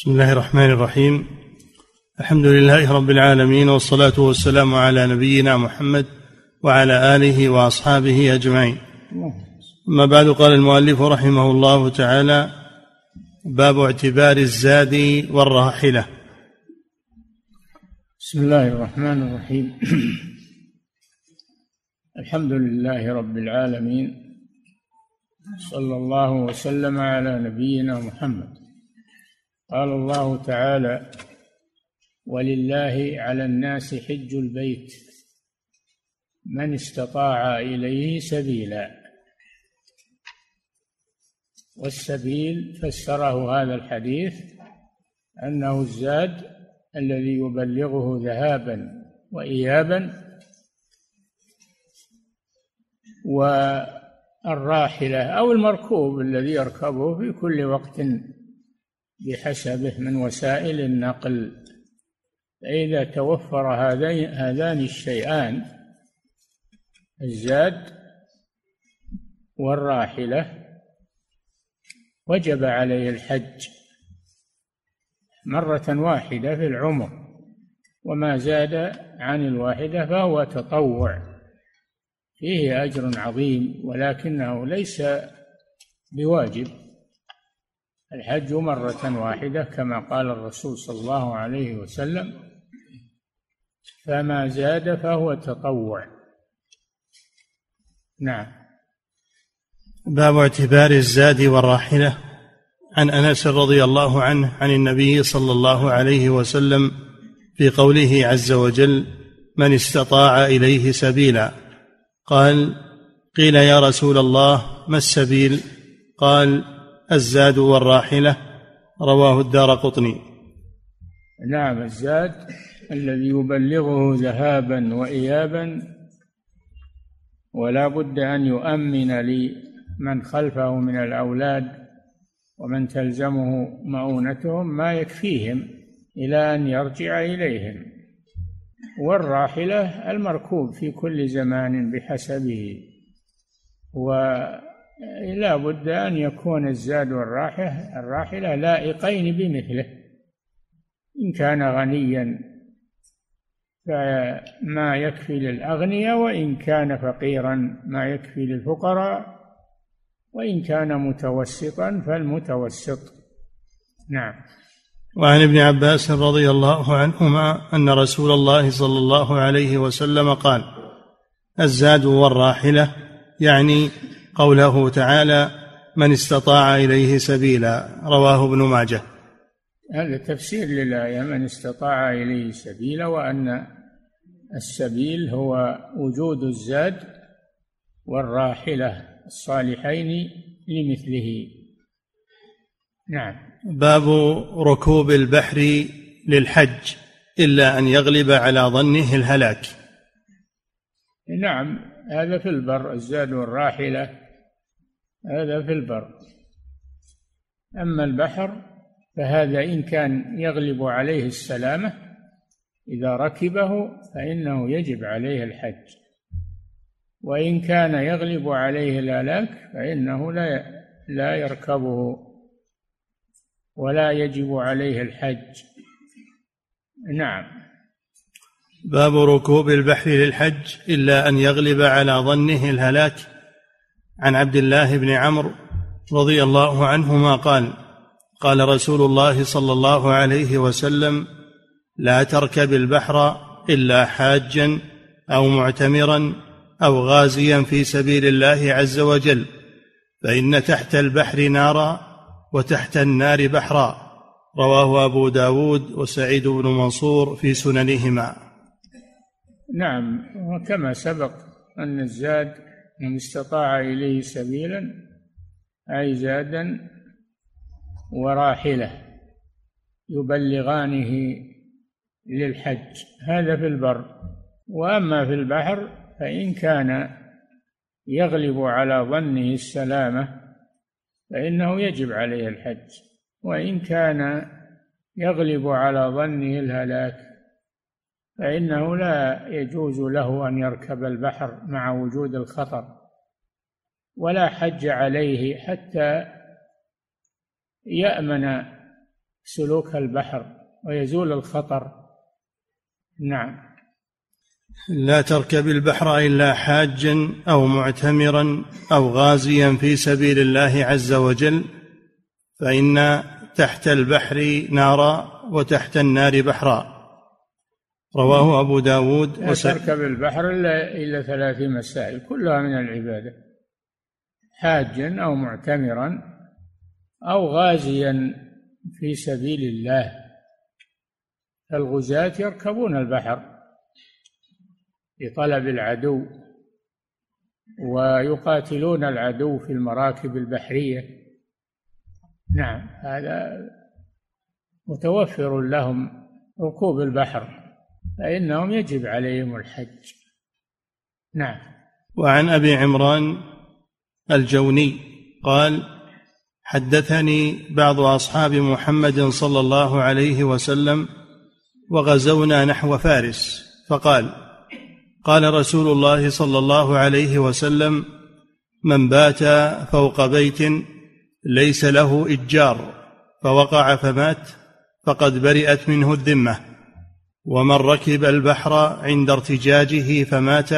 بسم الله الرحمن الرحيم الحمد لله رب العالمين والصلاة والسلام على نبينا محمد وعلى آله وأصحابه أجمعين أما بعد قال المؤلف رحمه الله تعالى باب اعتبار الزاد والراحلة بسم الله الرحمن الرحيم الحمد لله رب العالمين صلى الله وسلم على نبينا محمد قال الله تعالى ولله على الناس حج البيت من استطاع إليه سبيلا. والسبيل فسره هذا الحديث أنه الزاد الذي يبلغه ذهابا وايابا والراحلة أو المركوب الذي يركبه في كل وقت بحسبه من وسائل النقل. فإذا توفر هذين هذان الشيئان الزاد والراحلة وجب عليه الحج مرة واحدة في العمر وما زاد عن الواحدة فهو تطوع. فيه أجر عظيم ولكنه ليس بواجب. الحج مرة واحدة كما قال الرسول صلى الله عليه وسلم فما زاد فهو تطوع. نعم. باب اعتبار الزاد والراحلة. عن أنس رضي الله عنه عن النبي صلى الله عليه وسلم في قوله عز وجل من استطاع إليه سبيلا. قال قيل يا رسول الله ما السبيل؟ قال الزاد والراحلة رواه الدار قطني. نعم الزاد الذي يبلغه ذهابا وإيابا ولا بد أن يؤمن لمن خلفه من الأولاد ومن تلزمه مؤونتهم ما يكفيهم إلى أن يرجع إليهم. والراحلة المركوب في كل زمان بحسبه و لا بد أن يكون الزاد والراحلة الراحلة لائقين بمثله. إن كان غنيا فما يكفي للأغنياء وإن كان فقيرا ما يكفي للفقراء وإن كان متوسطا فالمتوسط. نعم. وعن ابن عباس رضي الله عنهما أن رسول الله صلى الله عليه وسلم قال الزاد والراحلة يعني قوله تعالى من استطاع إليه سبيلا رواه ابن ماجه. هذا تفسير للآية من استطاع إليه سبيلا وأن السبيل هو وجود الزاد والراحلة الصالحين لمثله. نعم. باب ركوب البحر للحج إلا أن يغلب على ظنه الهلاك. نعم هذا في البر الزاد والراحلة. هذا في البر. أما البحر فهذا إن كان يغلب عليه السلامة إذا ركبه فإنه يجب عليه الحج. وإن كان يغلب عليه الهلاك فإنه لا لا يركبه ولا يجب عليه الحج. نعم. باب ركوب البحر للحج إلا أن يغلب على ظنه الهلاك. عن عبد الله بن عمرو رضي الله عنهما قال قال رسول الله صلى الله عليه وسلم لا تركب البحر إلا حاجا أو معتمرا أو غازيا في سبيل الله عز وجل فإن تحت البحر نارا وتحت النار بحرا. رواه أبو داود وسعيد بن منصور في سننهما. نعم وكما سبق أن الزاد من استطاع إليه سبيلا أي زادا وراحلة يبلغانه للحج. هذا في البر. وأما في البحر فإن كان يغلب على ظنه السلامة فإنه يجب عليه الحج. وإن كان يغلب على ظنه الهلاك فإنه لا يجوز له أن يركب البحر مع وجود الخطر ولا حج عليه حتى يأمن سلوك البحر ويزول الخطر. نعم. لا تركب البحر إلا حاجا أو معتمرا أو غازيا في سبيل الله عز وجل فإن تحت البحر نارا وتحت النار بحرا. رواه أبو داود لا تركب البحر إلا إلا ثلاث مسائل كلها من العبادة. حاجا أو معتمرا أو غازيا في سبيل الله. الغزاة يركبون البحر لطلب العدو ويقاتلون العدو في المراكب البحرية. نعم هذا متوفر لهم ركوب البحر. فإنهم يجب عليهم الحج. نعم. وعن أبي عمران الجوني قال حدثني بعض أصحاب محمد صلى الله عليه وسلم وغزونا نحو فارس فقال قال رسول الله صلى الله عليه وسلم من بات فوق بيت ليس له إجار فوقع فمات فقد برئت منه الذمة. ومن ركب البحر عند ارتجاجه فمات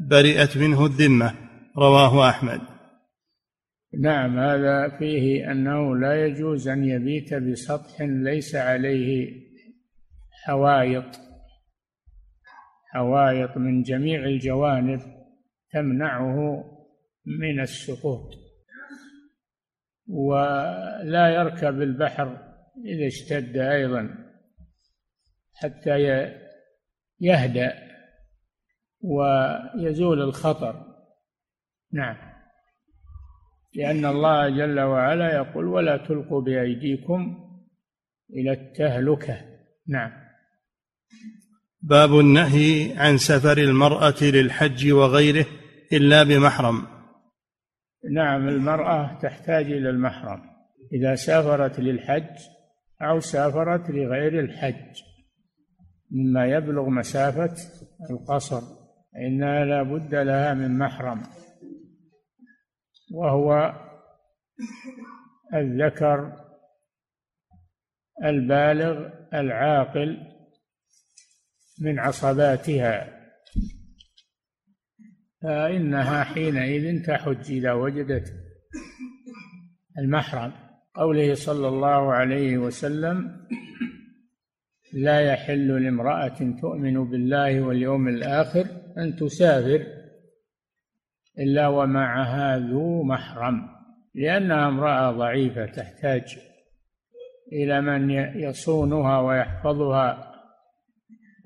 برئت منه الذمة. رواه أحمد. نعم هذا فيه أنه لا يجوز أن يبيت بسطح ليس عليه حوايط. حوايط من جميع الجوانب تمنعه من السقوط. ولا يركب البحر إذا اشتد أيضا. حتى يهدأ ويزول الخطر. نعم. لأن الله جل وعلا يقول ولا تلقوا بأيديكم إلى التهلكة. نعم. باب النهي عن سفر المرأة للحج وغيره إلا بمحرم. نعم المرأة تحتاج إلى المحرم. إذا سافرت للحج أو سافرت لغير الحج. مما يبلغ مسافة القصر إنها لا بد لها من محرم. وهو الذكر البالغ العاقل من عصباتها فإنها حينئذ تحج إذا وجدت المحرم. قوله صلى الله عليه وسلم لا يحل لامرأة تؤمن بالله واليوم الآخر أن تسافر إلا ومعها ذو محرم لأنها امرأة ضعيفة تحتاج إلى من يصونها ويحفظها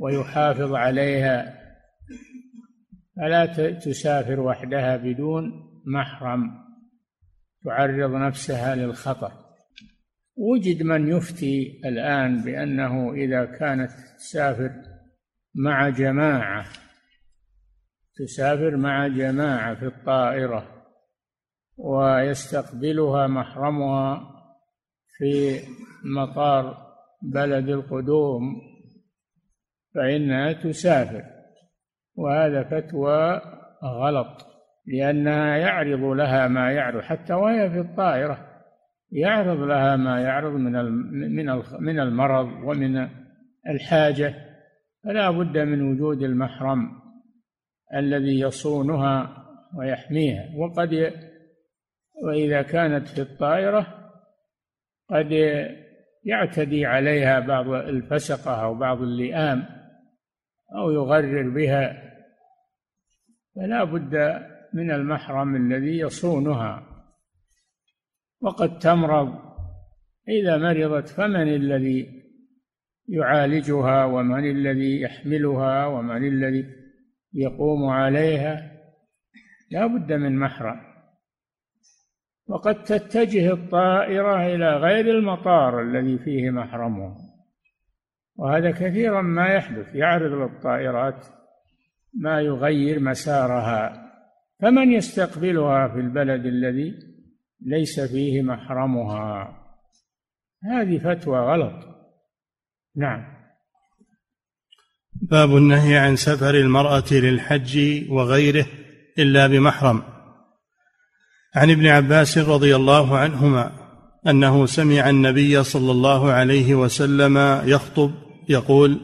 ويحافظ عليها. فلا تسافر وحدها بدون محرم تعرض نفسها للخطر. وجد من يفتي الآن بأنه إذا كانت تسافر مع جماعة تسافر مع جماعة في الطائرة ويستقبلها محرمها في مطار بلد القدوم فإنها تسافر. وهذا فتوى غلط لأنها يعرض لها ما يعرض حتى وهي في الطائرة. يعرض لها ما يعرض من من من المرض ومن الحاجة فلا بد من وجود المحرم الذي يصونها ويحميها. وقد وإذا كانت في الطائرة قد يعتدي عليها بعض الفسقة أو بعض اللئام أو يغرر بها. فلا بد من المحرم الذي يصونها. وقد تمرض. إذا مرضت فمن الذي يعالجها ومن الذي يحملها ومن الذي يقوم عليها؟ لا بد من محرم. وقد تتجه الطائرة إلى غير المطار الذي فيه محرمها. وهذا كثيرا ما يحدث يعرض للطائرات ما يغير مسارها. فمن يستقبلها في البلد الذي ليس فيه محرمها. هذه فتوى غلط. نعم. باب النهي عن سفر المرأة للحج وغيره إلا بمحرم. عن ابن عباس رضي الله عنهما أنه سمع النبي صلى الله عليه وسلم يخطب يقول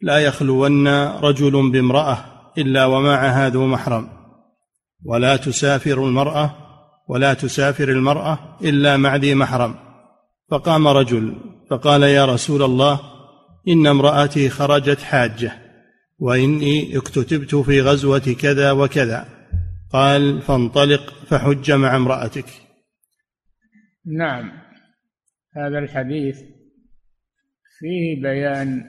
لا يخلون رجل بامرأة إلا ومعها ذو محرم ولا تسافر المرأة ولا تسافر المرأة إلا مع ذي محرم. فقام رجل فقال يا رسول الله إن امرأتي خرجت حاجة وإني اكتتبت في غزوة كذا وكذا. قال فانطلق فحج مع امرأتك. نعم هذا الحديث فيه بيان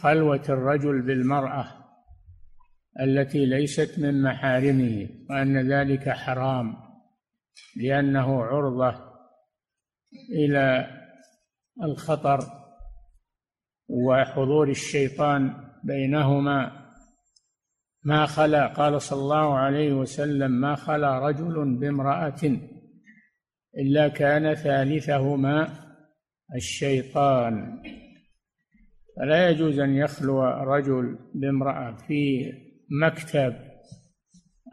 خلوة الرجل بالمرأة. التي ليست من محارمه وأن ذلك حرام لأنه عرضة إلى الخطر وحضور الشيطان بينهما. ما خلا قال صلى الله عليه وسلم ما خلا رجل بامرأة إلا كان ثالثهما الشيطان. فلا يجوز أن يخلو رجل بامرأة في مكتب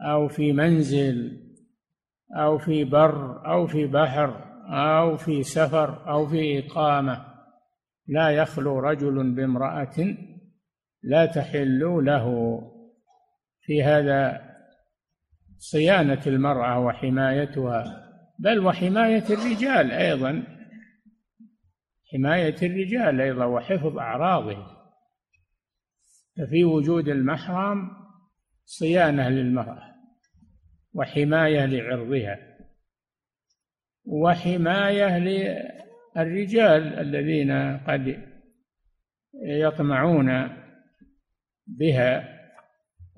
أو في منزل أو في بر أو في بحر أو في سفر أو في إقامة. لا يخلو رجل بامرأة لا تحل له في هذا صيانة المرأة وحمايتها بل وحماية الرجال أيضا. حماية الرجال أيضا وحفظ أعراضهم ففي وجود المحرم صيانة للمرأة وحماية لعرضها وحماية للرجال الذين قد يطمعون بها.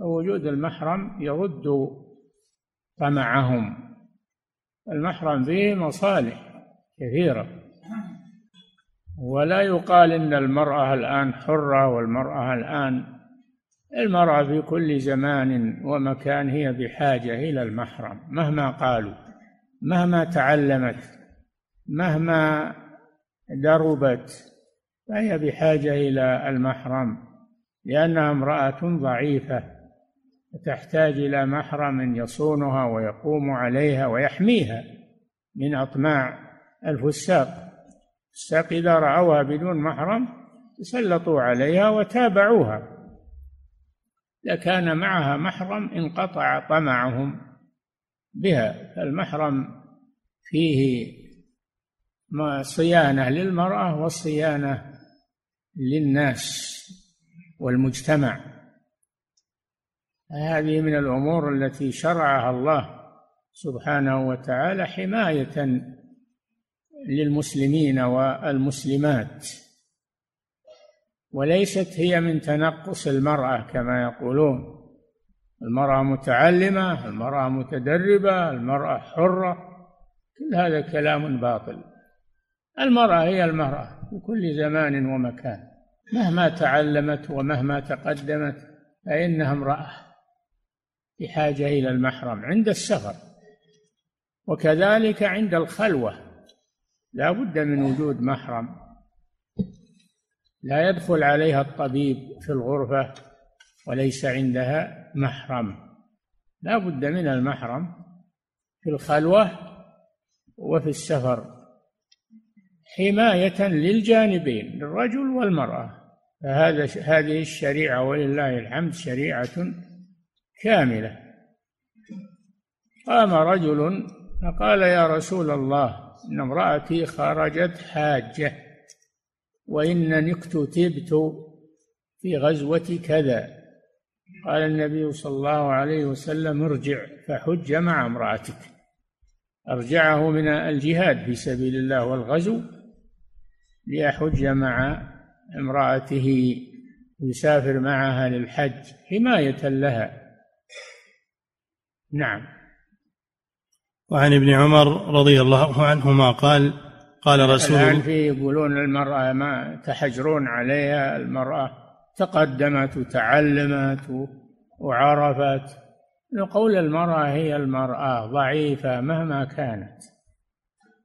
وجود المحرم يرد طمعهم. المحرم به مصالح كثيرة. ولا يقال إن المرأة الآن حرة والمرأة الآن المرأة في كل زمان ومكان هي بحاجة إلى المحرم مهما قالوا مهما تعلمت مهما دربت فهي بحاجة إلى المحرم لأنها امرأة ضعيفة تحتاج إلى محرم يصونها ويقوم عليها ويحميها من أطماع الفساق. الفساق إذا رأوها بدون محرم تسلطوا عليها وتابعوها. إذا كان معها محرم انقطع طمعهم بها فالمحرم فيه صيانة للمرأة وصيانة للناس والمجتمع. هذه من الأمور التي شرعها الله سبحانه وتعالى حماية للمسلمين والمسلمات. وليست هي من تنقص المرأة كما يقولون. المرأة متعلمة المرأة متدربة المرأة حرة كل هذا كلام باطل. المرأة هي المرأة في كل زمان ومكان. مهما تعلمت ومهما تقدمت فإنها امرأة بحاجة إلى المحرم عند السفر وكذلك عند الخلوة. لا بد من وجود محرم. لا يدخل عليها الطبيب في الغرفة وليس عندها محرم. لا بد من المحرم في الخلوة وفي السفر. حماية للجانبين للرجل والمرأة. فهذا هذه الشريعة ولله الحمد شريعة كاملة. قام رجل فقال يا رسول الله إن امرأتي خرجت حاجة. وإنني اكتتبت في غزوة كذا. قال النبي صلى الله عليه وسلم ارجع فحج مع امرأتك. أرجعه من الجهاد في سبيل الله والغزو ليحج مع امرأته يسافر معها للحج حماية لها. نعم. وعن ابن عمر رضي الله عنهما قال قال رسول الآن في يقولون المرأة ما تحجرون عليها المرأة تقدمت وتعلمت وعرفت. قول المرأة هي المرأة ضعيفة مهما كانت.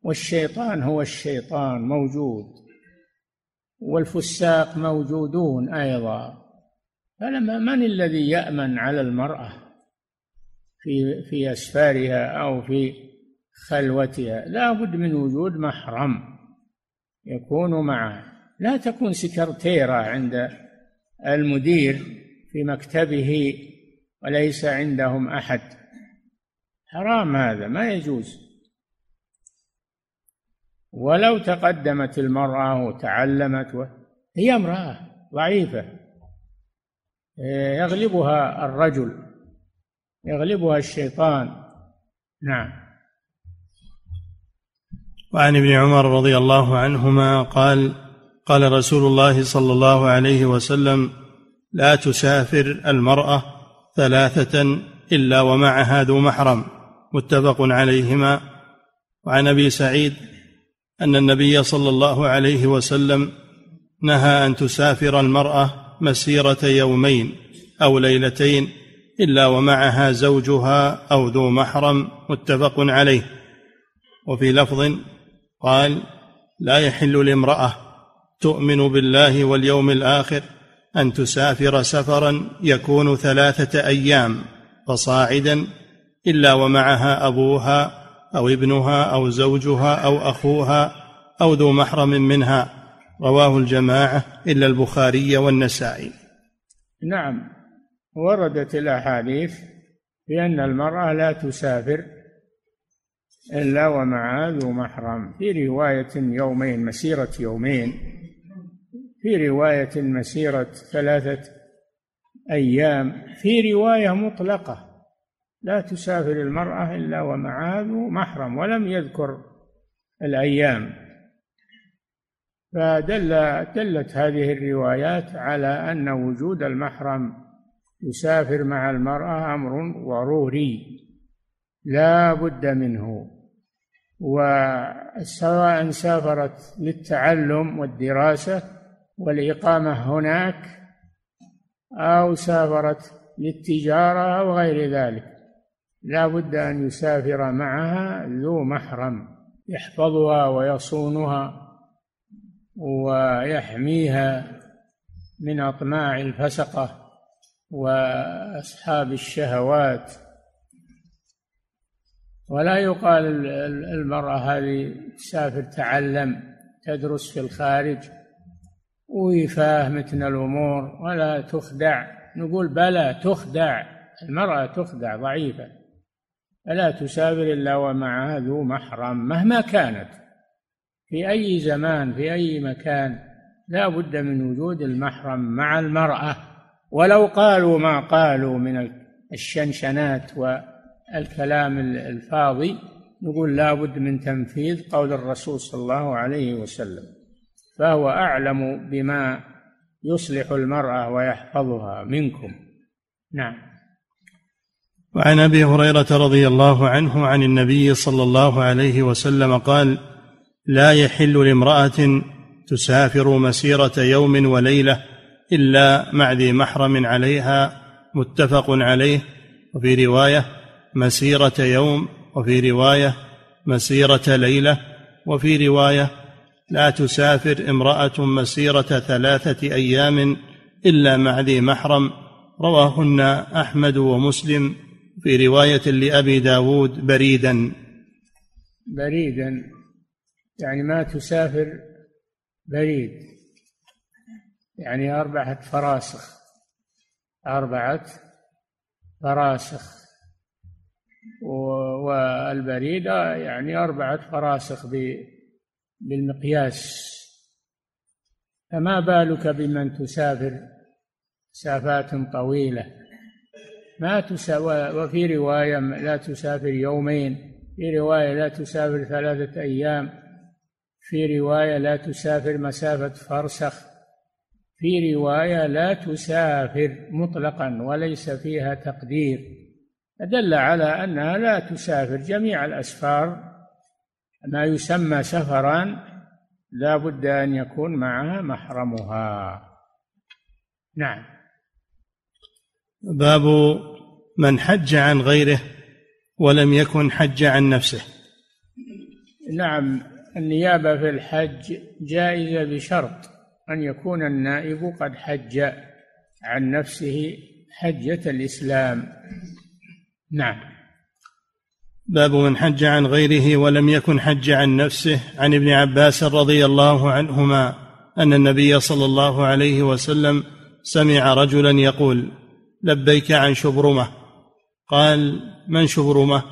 والشيطان هو الشيطان موجود. والفساق موجودون أيضا. فلما من الذي يأمن على المرأة في في أسفارها أو في خلوتها. لا بد من وجود محرم يكون معها لا تكون سكرتيرة عند المدير في مكتبه وليس عندهم أحد. حرام هذا ما يجوز. ولو تقدمت المرأة وتعلمت. هي امرأة ضعيفة. يغلبها الرجل يغلبها الشيطان. نعم. وعن ابن عمر رضي الله عنهما قال قال رسول الله صلى الله عليه وسلم لا تسافر المرأة ثلاثة إلا ومعها ذو محرم. متفق عليهما. وعن أبي سعيد أن النبي صلى الله عليه وسلم نهى أن تسافر المرأة مسيرة يومين أو ليلتين إلا ومعها زوجها أو ذو محرم. متفق عليه. وفي لفظ قال لا يحل لامرأة تؤمن بالله واليوم الآخر أن تسافر سفرا يكون ثلاثة أيام فصاعدا إلا ومعها أبوها أو ابنها أو زوجها أو أخوها أو ذو محرم منها. رواه الجماعة إلا البخاري والنسائي. نعم وردت الأحاديث بأن المرأة لا تسافر إلا ومع ذو محرم. في رواية يومين مسيرة يومين. في رواية مسيرة ثلاثة أيام. في رواية مطلقة. لا تسافر المرأة إلا ومع ذو محرم ولم يذكر الأيام. فدل دلت هذه الروايات على أن وجود المحرم يسافر مع المرأة أمر ضروري. لا بد منه. وسواء سافرت للتعلم والدراسة والإقامة هناك أو سافرت للتجارة أو غير ذلك لا بد أن يسافر معها ذو محرم يحفظها ويصونها ويحميها من أطماع الفسقة وأصحاب الشهوات. ولا يقال المرأة هذه تسافر تعلم تدرس في الخارج ويفاهمتنا الأمور ولا تخدع. نقول بلى تخدع. المرأة تخدع ضعيفة. فلا تسافر إلا ومعها ذو محرم مهما كانت. في أي زمان في أي مكان لا بد من وجود المحرم مع المرأة. ولو قالوا ما قالوا من الشنشنات و الكلام الفاضي نقول لا بد من تنفيذ قول الرسول صلى الله عليه وسلم فهو أعلم بما يصلح المرأة ويحفظها منكم. نعم. وعن أبي هريرة رضي الله عنه عن النبي صلى الله عليه وسلم قال لا يحل لامرأة تسافر مسيرة يوم وليلة إلا مع ذي محرم عليها متفق عليه وفي رواية مسيرة يوم وفي رواية مسيرة ليلة وفي رواية لا تسافر امرأة مسيرة ثلاثة أيام إلا مع ذي محرم. رواهن أحمد ومسلم في رواية لأبي داود بريدا. بريدا يعني ما تسافر بريد. يعني أربعة فراسخ. أربعة فراسخ. والبريدة يعني أربعة فراسخ بالمقياس. فما بالك بمن تسافر مسافات طويلة؟ ما تسافر وفي رواية لا تسافر يومين في رواية لا تسافر ثلاثة أيام في رواية لا تسافر مسافة فرسخ في رواية لا تسافر مطلقا وليس فيها تقدير. دل على أنها لا تسافر جميع الأسفار. ما يسمى سفرا لا بد أن يكون معها محرمها. نعم. باب من حج عن غيره ولم يكن حج عن نفسه. نعم النيابة في الحج جائزة بشرط أن يكون النائب قد حج عن نفسه حجة الإسلام. نعم. باب من حج عن غيره ولم يكن حج عن نفسه عن ابن عباس رضي الله عنهما أن النبي صلى الله عليه وسلم سمع رجلا يقول لبيك عن شبرمة قال من شبرمة؟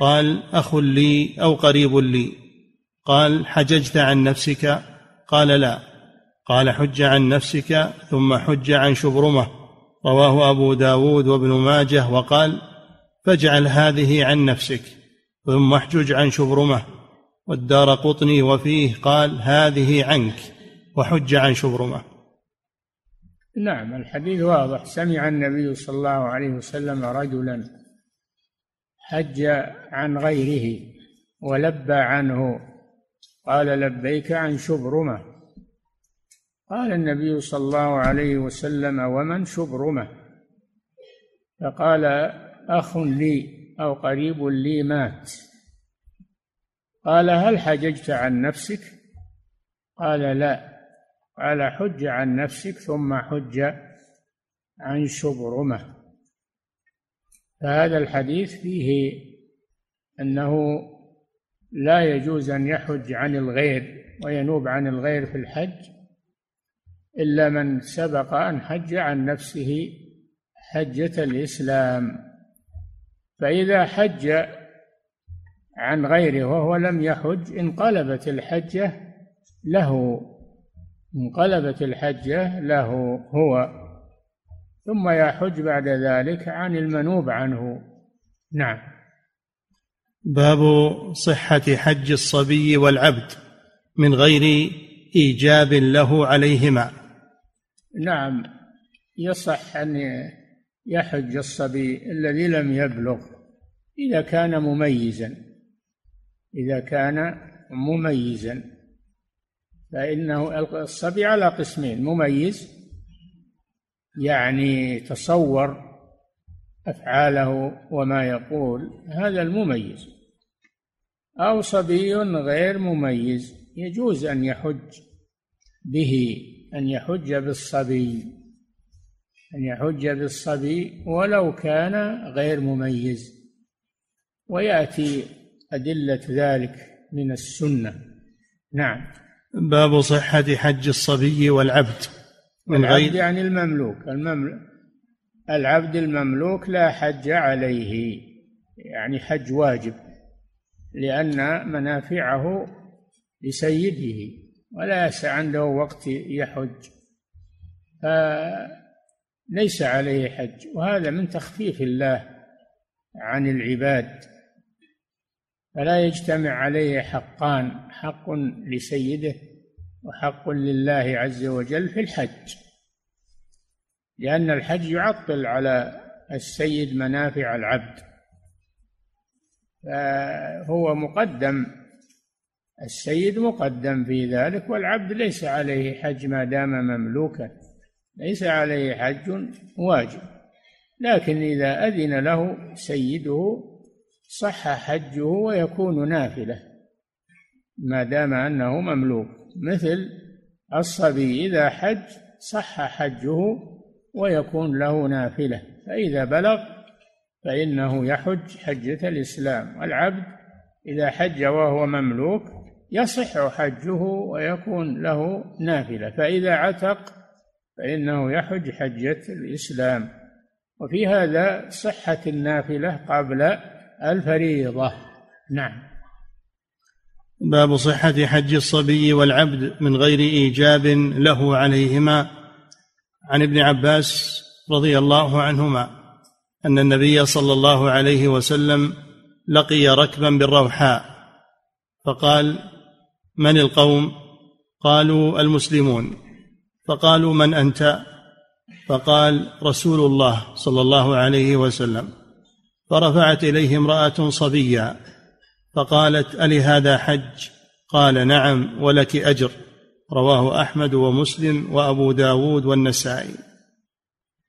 قال أخ لي أو قريب لي قال حججت عن نفسك قال لا قال حج عن نفسك ثم حج عن شبرمة رواه أبو داود وابن ماجه وقال فاجعل هذه عن نفسك ثم احجج عن شبرمه. والدار قطني وفيه قال هذه عنك وحج عن شبرمه. نعم الحديث واضح. سمع النبي صلى الله عليه وسلم رجلا حج عن غيره ولبى عنه قال لبيك عن شبرمه. قال النبي صلى الله عليه وسلم ومن شبرمه؟ فقال أخ لي أو قريب لي مات. قال هل حججت عن نفسك؟ قال لا. قال حج عن نفسك ثم حج عن شبرمة. فهذا الحديث فيه أنه لا يجوز أن يحج عن الغير وينوب عن الغير في الحج إلا من سبق أن حج عن نفسه حجة الإسلام. فإذا حج عن غيره وهو لم يحج انقلبت الحجة له انقلبت الحجة له هو. ثم يحج بعد ذلك عن المنوب عنه. نعم. باب صحة حج الصبي والعبد من غير إيجاب له عليهما. نعم. يصح أن يحج الصبي الذي لم يبلغ إذا كان مميزا. إذا كان مميزا. فإنه الصبي على قسمين. مميز يعني تصور أفعاله وما يقول هذا المميز. أو صبي غير مميز يجوز أن يحج به أن يحج بالصبي. أن يحج بالصبي ولو كان غير مميز. ويأتي أدلة ذلك من السنة. نعم. باب صحة حج الصبي والعبد. غير يعني المملوك. المملوك العبد المملوك لا حج عليه. يعني حج واجب. لأن منافعه لسيده. ولا عنده وقت يحج. فليس عليه حج وهذا من تخفيف الله عن العباد. فلا يجتمع عليه حقان حق لسيده وحق لله عز وجل في الحج. لأن الحج يعطل على السيد منافع العبد. فهو مقدم السيد مقدم في ذلك والعبد ليس عليه حج ما دام مملوكا. ليس عليه حج واجب لكن إذا أذن له سيده صح حجه ويكون نافلة ما دام أنه مملوك. مثل الصبي إذا حج صح حجه ويكون له نافلة فإذا بلغ فإنه يحج حجة الإسلام. والعبد إذا حج وهو مملوك يصح حجه ويكون له نافلة فإذا عتق فإنه يحج حجة الإسلام. وفي هذا صحة النافلة قبل الفريضة. نعم. باب صحة حج الصبي والعبد من غير إيجاب له عليهما. عن ابن عباس رضي الله عنهما أن النبي صلى الله عليه وسلم لقي ركبا بالروحاء. فقال من القوم؟ قالوا المسلمون. فقالوا من أنت؟ فقال رسول الله صلى الله عليه وسلم. فرفعت إليه امرأة صبيا فقالت الهذا حج؟ قال نعم ولك أجر. رواه أحمد ومسلم وأبو داود والنسائي.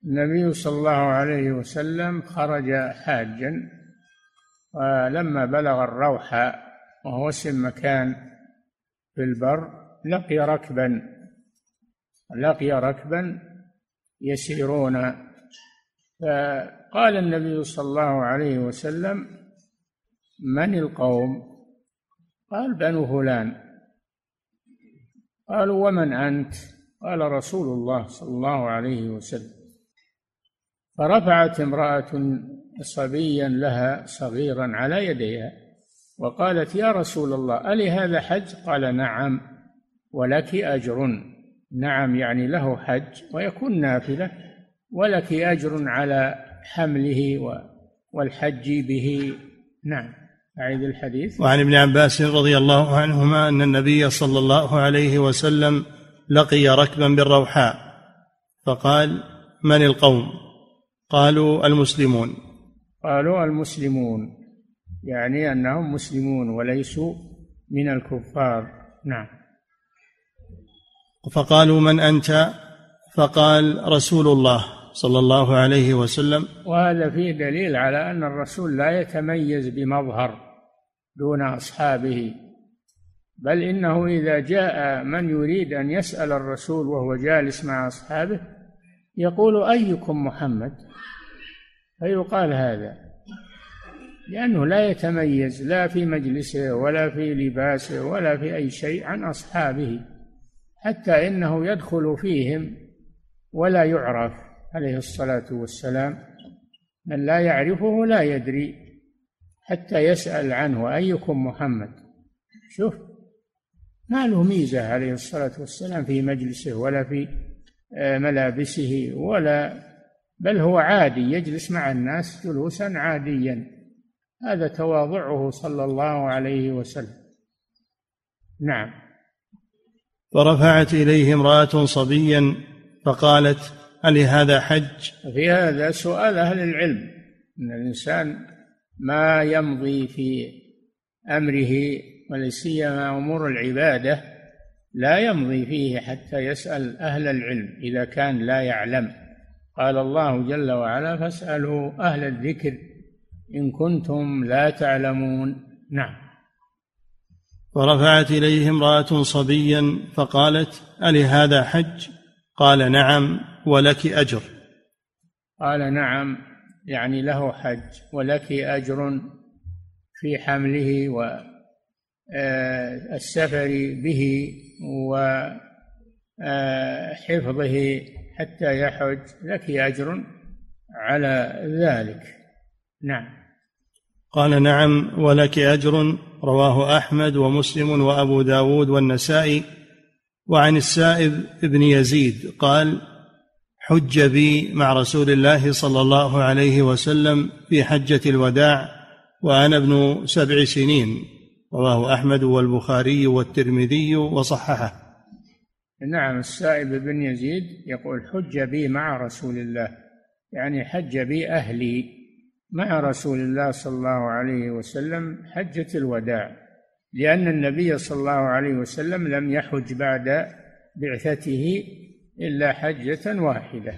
النبي صلى الله عليه وسلم خرج حاجا ولما بلغ الروحة وهو اسم مكان في البر لقي ركبا لقي ركبا يسيرون. فقال النبي صلى الله عليه وسلم من القوم؟ قال بنو فلان. قالوا ومن أنت؟ قال رسول الله صلى الله عليه وسلم. فرفعت امرأة صبيا لها صغيرا على يديها وقالت يا رسول الله ألي هذا حج؟ قال نعم ولك أجر. نعم يعني له حج ويكون نافلة ولك أجر على حمله والحج به. نعم أعيد الحديث. وعن ابن عباس رضي الله عنهما أن النبي صلى الله عليه وسلم لقي ركبا بالروحاء فقال من القوم؟ قالوا المسلمون. قالوا المسلمون. يعني أنهم مسلمون وليسوا من الكفار. نعم. فقالوا من أنت؟ فقال رسول الله صلى الله عليه وسلم. وهذا فيه دليل على أن الرسول لا يتميز بمظهر دون أصحابه بل إنه إذا جاء من يريد أن يسأل الرسول وهو جالس مع أصحابه يقول أيكم محمد؟ فيقال هذا لأنه لا يتميز لا في مجلسه ولا في لباسه ولا في أي شيء عن أصحابه. حتى إنه يدخل فيهم ولا يعرف عليه الصلاة والسلام. من لا يعرفه لا يدري حتى يسأل عنه أيكم محمد. شوف ما له ميزة عليه الصلاة والسلام في مجلسه ولا في آه، ملابسه ولا بل هو عادي يجلس مع الناس جلوسا عاديا. هذا تواضعه صلى الله عليه وسلم. نعم. فرفعت إليه امرأة صبيا فقالت ألي هذا حج؟ في هذا سؤال أهل العلم أن الإنسان ما يمضي في أمره ولا سيما أمور العبادة لا يمضي فيه حتى يسأل أهل العلم إذا كان لا يعلم. قال الله جل وعلا فاسألوا أهل الذكر إن كنتم لا تعلمون. نعم. ورفعت إليه امرأة صبيا فقالت ألي هذا حج؟ قال نعم ولك أجر. قال نعم يعني له حج ولك أجر في حمله و آه، به وحفظه آه، حتى يحج لك أجر على ذلك. نعم. قال نعم ولك أجر. رواه أحمد ومسلم وأبو داود والنسائي وعن السائب بن يزيد قال حج بي مع رسول الله صلى الله عليه وسلم في حجة الوداع وأنا ابن سبع سنين. رواه أحمد والبخاري والترمذي وصححه. نعم السائب بن يزيد يقول حج بي مع رسول الله. يعني حج بي أهلي. مع رسول الله صلى الله عليه وسلم حجة الوداع لأن النبي صلى الله عليه وسلم لم يحج بعد بعثته إلا حجة واحدة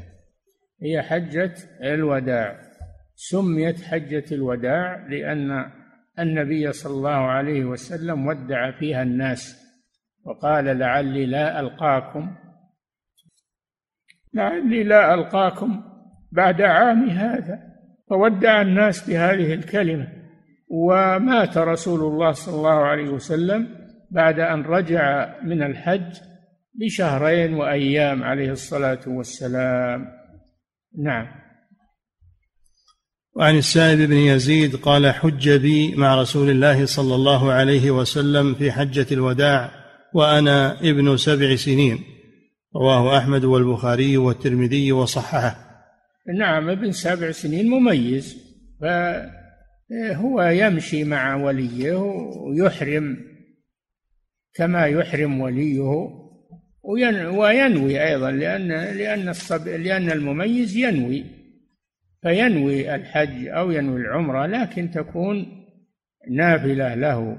هي حجة الوداع. سميت حجة الوداع لأن النبي صلى الله عليه وسلم ودع فيها الناس وقال لعلي لا ألقاكم لعلي لا ألقاكم بعد عام هذا. فودع الناس بهذه الكلمة. ومات رسول الله صلى الله عليه وسلم بعد أن رجع من الحج بشهرين وأيام عليه الصلاة والسلام. نعم. وعن السائب بن يزيد قال حج بي مع رسول الله صلى الله عليه وسلم في حجة الوداع وأنا ابن سبع سنين. رواه أحمد والبخاري والترمذي وصححه. نعم ابن سبع سنين مميز. فهو يمشي مع وليه ويحرم كما يحرم وليه وينوي أيضا لأن لأن الصب لأن المميز ينوي. فينوي الحج أو ينوي العمرة لكن تكون نافلة له.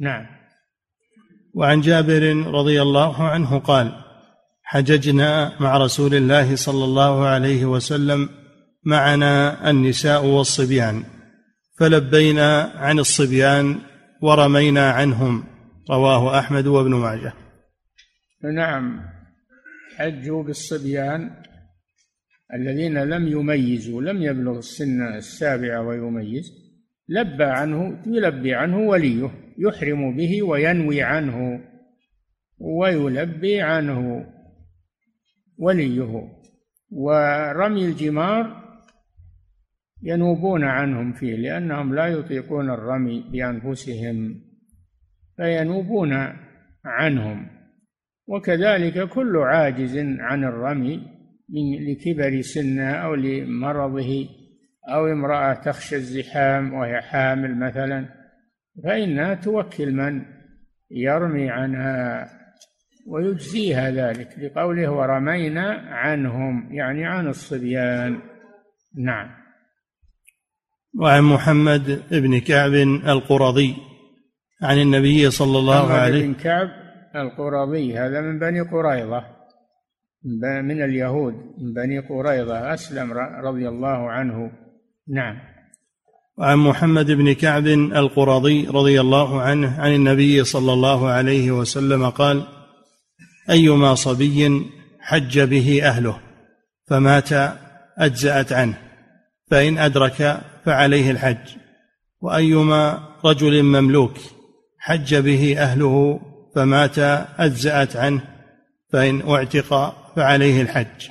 نعم. وعن جابر رضي الله عنه قال حججنا مع رسول الله صلى الله عليه وسلم معنا النساء والصبيان فلبينا عن الصبيان ورمينا عنهم رواه أحمد وابن ماجه. نعم حجوا بالصبيان الذين لم يميزوا لم يبلغ السن السابعة ويميز لبى عنه يلبي عنه وليه يحرم به وينوي عنه ويلبي عنه. وليه. ورمي الجمار ينوبون عنهم فيه لأنهم لا يطيقون الرمي بأنفسهم فينوبون عنهم. وكذلك كل عاجز عن الرمي من لكبر سنه أو لمرضه أو امرأة تخشى الزحام وهي حامل مثلا فإنها توكل من يرمي عنها ويجزيها ذلك لقوله ورمينا عنهم يعني عن الصبيان. نعم. وعن محمد بن كعب القرظي عن النبي صلى الله عليه بن كعب القرظي هذا من بني قريظة من اليهود من بني قريظة أسلم رضي الله عنه. نعم. وعن محمد بن كعب القرظي رضي الله عنه عن النبي صلى الله عليه وسلم قال أيما صبي حج به أهله فمات أجزأت عنه فإن أدرك فعليه الحج. وأيما رجل مملوك حج به أهله فمات أجزأت عنه فإن أعتق فعليه الحج.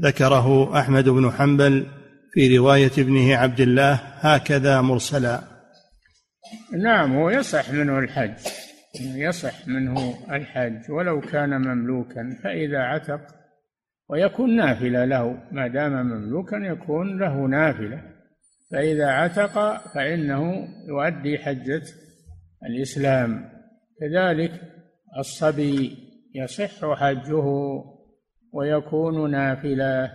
ذكره أحمد بن حنبل في رواية ابنه عبد الله هكذا مرسلا. نعم هو يصح منه الحج. يصح منه الحج ولو كان مملوكا فإذا عتق ويكون نافلة له ما دام مملوكا يكون له نافلة. فإذا عتق فإنه يؤدي حجة الإسلام. كذلك الصبي يصح حجه ويكون نافلة.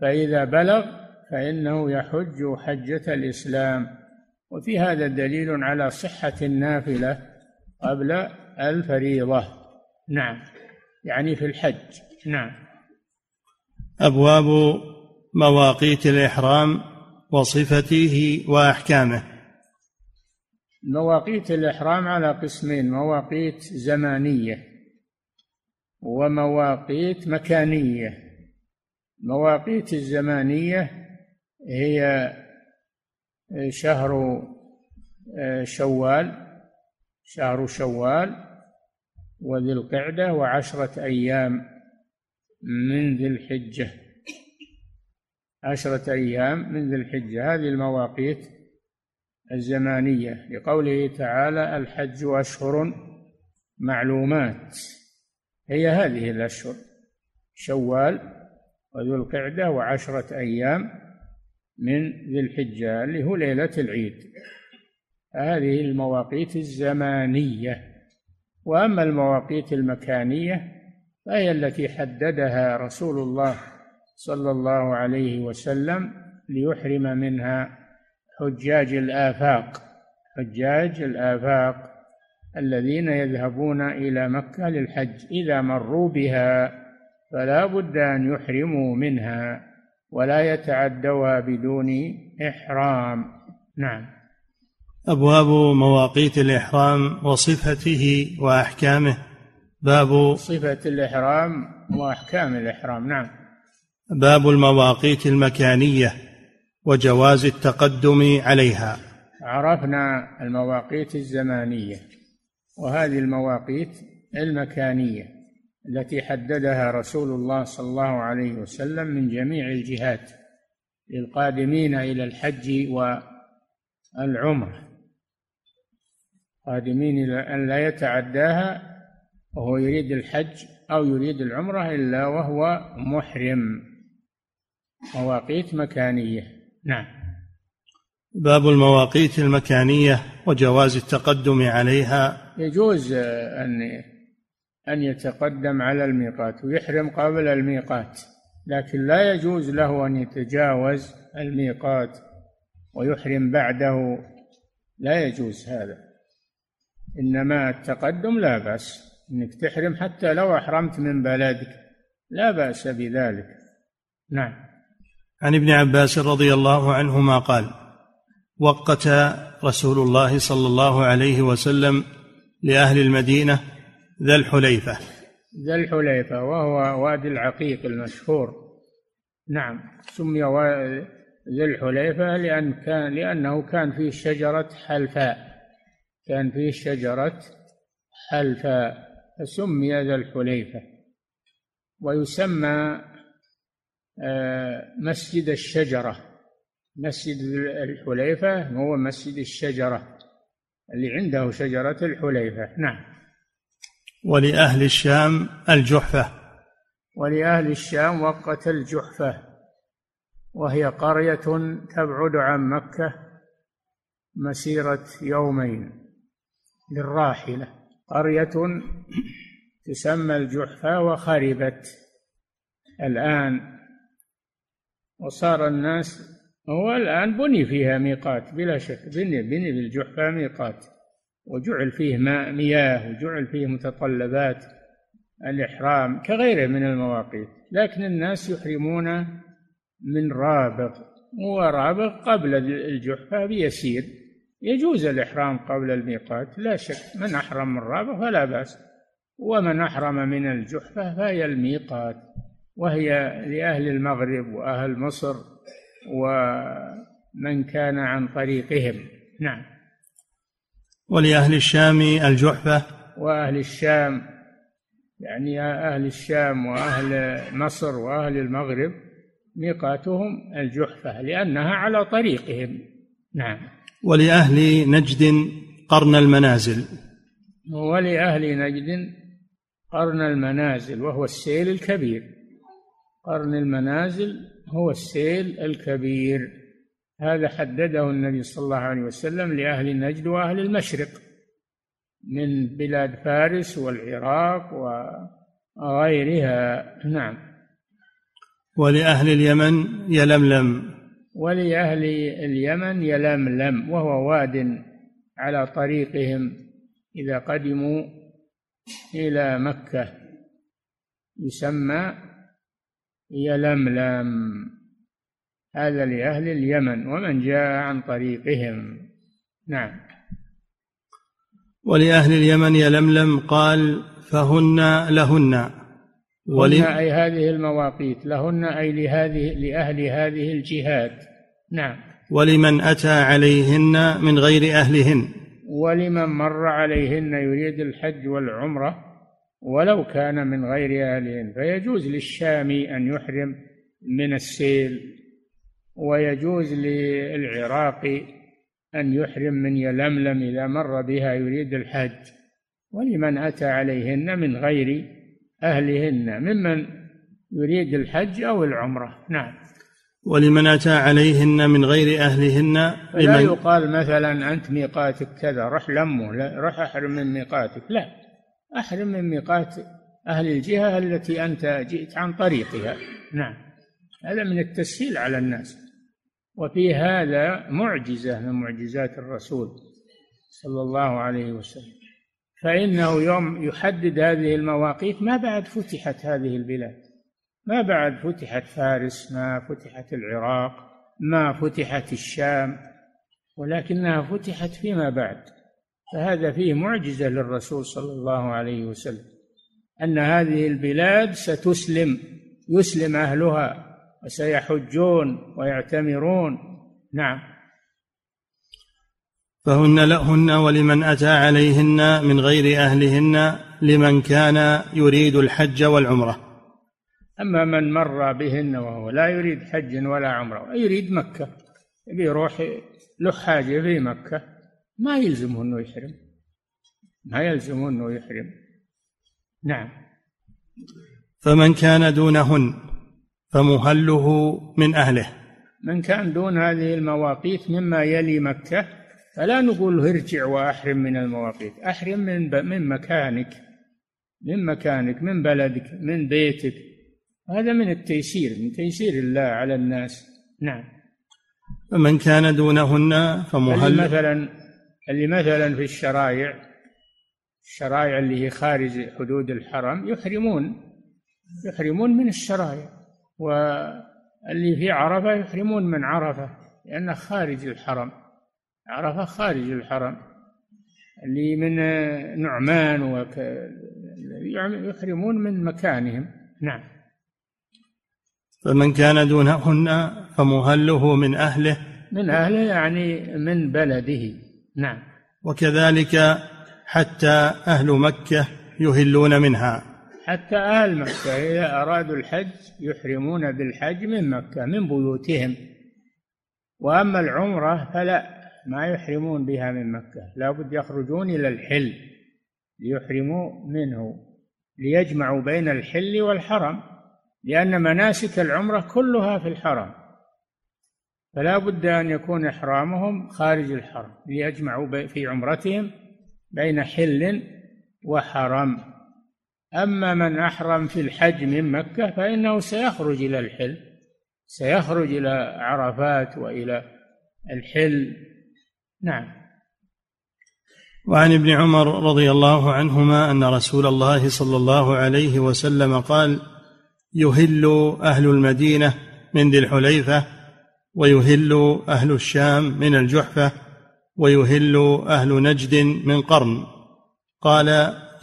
فإذا بلغ فإنه يحج حجة الإسلام. وفي هذا دليل على صحة النافلة. قبل الفريضة. نعم. يعني في الحج. نعم. أبواب مواقيت الإحرام وصفته وأحكامه. مواقيت الإحرام على قسمين مواقيت زمانية ومواقيت مكانية. مواقيت الزمانية هي شهر شوال. شهر شوال وذي القعدة وعشرة أيام من ذي الحجة. عشرة أيام من ذي الحجة. هذه المواقيت الزمانية. لقوله تعالى الحج أشهر معلومات. هي هذه الأشهر شوال وذو القعدة وعشرة أيام من ذي الحجة اللي هو ليلة العيد. هذه المواقيت الزمانية. وأما المواقيت المكانية فهي التي حددها رسول الله صلى الله عليه وسلم ليحرم منها حجاج الآفاق. حجاج الآفاق الذين يذهبون إلى مكة للحج. إذا مروا بها فلا بد أن يحرموا منها ولا يتعدوها بدون إحرام. نعم. أبواب مواقيت الإحرام وصفته وأحكامه. باب صفة الإحرام وأحكام الإحرام نعم. باب المواقيت المكانية وجواز التقدم عليها. عرفنا المواقيت الزمانية وهذه المواقيت المكانية التي حددها رسول الله صلى الله عليه وسلم من جميع الجهات للقادمين إلى الحج والعمرة. قادمين إلى أن لا يتعداها وهو يريد الحج أو يريد العمرة إلا وهو محرم. مواقيت مكانية. نعم. باب المواقيت المكانية وجواز التقدم عليها. يجوز أن أن يتقدم على الميقات ويحرم قبل الميقات لكن لا يجوز له أن يتجاوز الميقات ويحرم بعده. لا يجوز هذا. إنما التقدم لا بأس. إنك تحرم حتى لو أحرمت من بلدك. لا بأس بذلك. نعم. عن ابن عباس رضي الله عنهما قال وقت رسول الله صلى الله عليه وسلم لأهل المدينة ذا الحليفة. ذا الحليفة وهو وادي العقيق المشهور. نعم. سمي ذي الحليفة لأن كان لأنه كان فيه شجرة حلفاء. كان فيه شجرة حلفاء فسمي ذا الحليفة ويسمى آه، مسجد الشجرة. مسجد الحليفة هو مسجد الشجرة اللي عنده شجرة الحليفة. نعم. ولأهل الشام الجحفة. ولأهل الشام وقت الجحفة وهي قرية تبعد عن مكة مسيرة يومين. للراحلة. قرية تسمى الجحفة وخربت الآن وصار الناس هو الآن بني فيها ميقات بلا شك بني بني بالجحفة ميقات وجعل فيه ماء مياه وجعل فيه متطلبات الإحرام كغيره من المواقيت. لكن الناس يحرمون من رابغ ورابغ قبل الجحفة بيسير. يجوز الإحرام قبل الميقات لا شك. من أحرم من رابغ فلا بأس. ومن أحرم من الجحفة فهي الميقات وهي لأهل المغرب وأهل مصر ومن كان عن طريقهم. نعم. ولأهل الشام الجحفة؟ وأهل الشام يعني أهل الشام وأهل مصر وأهل المغرب ميقاتهم الجحفة لأنها على طريقهم. نعم. ولأهل نجد قرن المنازل. ولأهل نجد قرن المنازل وهو السيل الكبير. قرن المنازل هو السيل الكبير. هذا حدده النبي صلى الله عليه وسلم لأهل نجد وأهل المشرق من بلاد فارس والعراق وغيرها. نعم. ولأهل اليمن يلملم. ولأهل اليمن يلملم وهو واد على طريقهم إذا قدموا إلى مكة. يسمى يلملم. هذا لأهل اليمن ومن جاء عن طريقهم. نعم. ولأهل اليمن يلملم قال فهن لهن. ولم أي هذه المواقيت لهن أي لهذه لأهل هذه الجهات نعم. ولمن أتى عليهن من غير أهلهن. ولمن مر عليهن يريد الحج والعمرة ولو كان من غير أهلهن. فيجوز للشامي أن يحرم من السيل ويجوز للعراقي أن يحرم من يلملم إذا مر بها يريد الحج. ولمن أتى عليهن من غير أهلهن ممن يريد الحج أو العمرة. نعم. ولمن أتى عليهن من غير أهلهن لا يقال مثلا أنت ميقاتك كذا رح لمه لا رح أحرم من ميقاتك. لا أحرم من ميقات أهل الجهة التي أنت جئت عن طريقها. نعم. هذا من التسهيل على الناس. وفي هذا معجزة من معجزات الرسول صلى الله عليه وسلم. فإنه يوم يحدد هذه المواقيت ما بعد فتحت هذه البلاد. ما بعد فتحت فارس ما فتحت العراق ما فتحت الشام ولكنها فتحت فيما بعد. فهذا فيه معجزة للرسول صلى الله عليه وسلم أن هذه البلاد ستسلم يسلم أهلها وسيحجون ويعتمرون. نعم. فهن لهن ولمن أتى عليهن من غير أهلهن لمن كان يريد الحج والعمرة. أما من مر بهن وهو لا يريد حج ولا عمرة يريد مكة يبي يروح له حاجة في مكة ما يلزمه أنه يحرم. ما يلزمه أنه يحرم. نعم. فمن كان دونهن فمهله من أهله. من كان دون هذه المواقيت مما يلي مكة فلا نقول له ارجع وأحرم من المواقيت. أحرم من من مكانك من مكانك من بلدك من بيتك. هذا من التيسير من تيسير الله على الناس. نعم. فمن كان دونهن فمهل. اللي مثلا اللي مثلا في الشرائع الشرائع اللي هي خارج حدود الحرم يحرمون يحرمون من الشرائع. واللي في عرفة يحرمون من عرفة لأنه خارج الحرم. عرفة خارج الحرم اللي من نعمان وك... يحرمون من مكانهم. نعم. فمن كان دونهن فمهله من أهله. من أهله يعني من بلده. نعم. وكذلك حتى أهل مكة يهلون منها. حتى أهل مكة إذا أرادوا الحج يحرمون بالحج من مكة من بيوتهم. وأما العمرة فلا. ما يحرمون بها من مكة. لا بد يخرجون إلى الحل ليحرموا منه ليجمعوا بين الحل والحرم لأن مناسك العمرة كلها في الحرم. فلا بد أن يكون إحرامهم خارج الحرم ليجمعوا في عمرتهم بين حل وحرم. أما من أحرم في الحج من مكة فإنه سيخرج إلى الحل سيخرج إلى عرفات وإلى الحل. نعم. وعن ابن عمر رضي الله عنهما أن رسول الله صلى الله عليه وسلم قال يهل أهل المدينة من ذي الحليفة ويهل أهل الشام من الجحفة ويهل أهل نجد من قرن. قال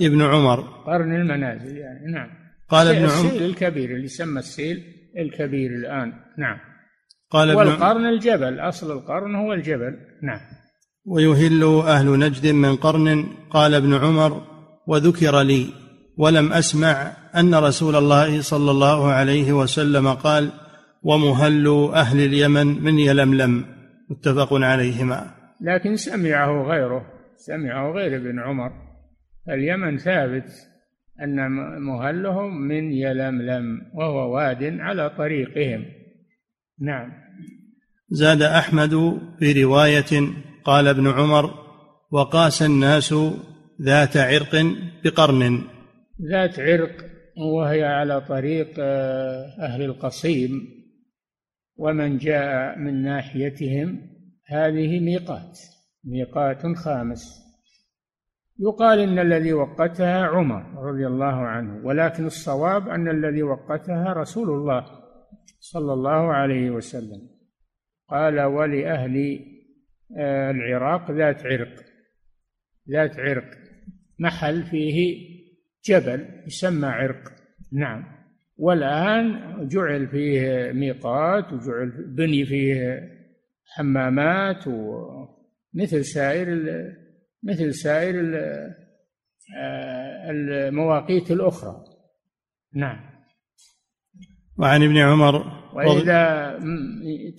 ابن عمر. قرن المنازل يعني نعم. قال ابن عمر. السيل الكبير اللي يسمى السيل الكبير الآن نعم. قال ابن والقرن الجبل أصل القرن هو الجبل نعم. ويهل أهل نجد من قرن قال ابن عمر وذكر لي ولم أسمع أن رسول الله صلى الله عليه وسلم قال ومهل أهل اليمن من يلملم. متفق عليهما. لكن سمعه غيره سمعه غير ابن عمر. اليمن ثابت أن مهلهم من يلملم وهو واد على طريقهم. نعم. زاد أحمد في روايه قال ابن عمر وقاس الناس ذات عرق بقرن. ذات عرق وهي على طريق آه، أهل القصيم. ومن جاء من ناحيتهم هذه ميقات ميقات خامس. يقال إن الذي وقتها عمر رضي الله عنه ولكن الصواب أن الذي وقتها رسول الله صلى الله عليه وسلم. قال ولأهل العراق ذات عرق ذات عرق. محل فيه جبل يسمى عرق. نعم. والآن جعل فيه ميقات وجعل بني فيه حمامات ومثل سائر مثل سائر آه، المواقيت الأخرى. نعم. وعن ابن عمر وإذا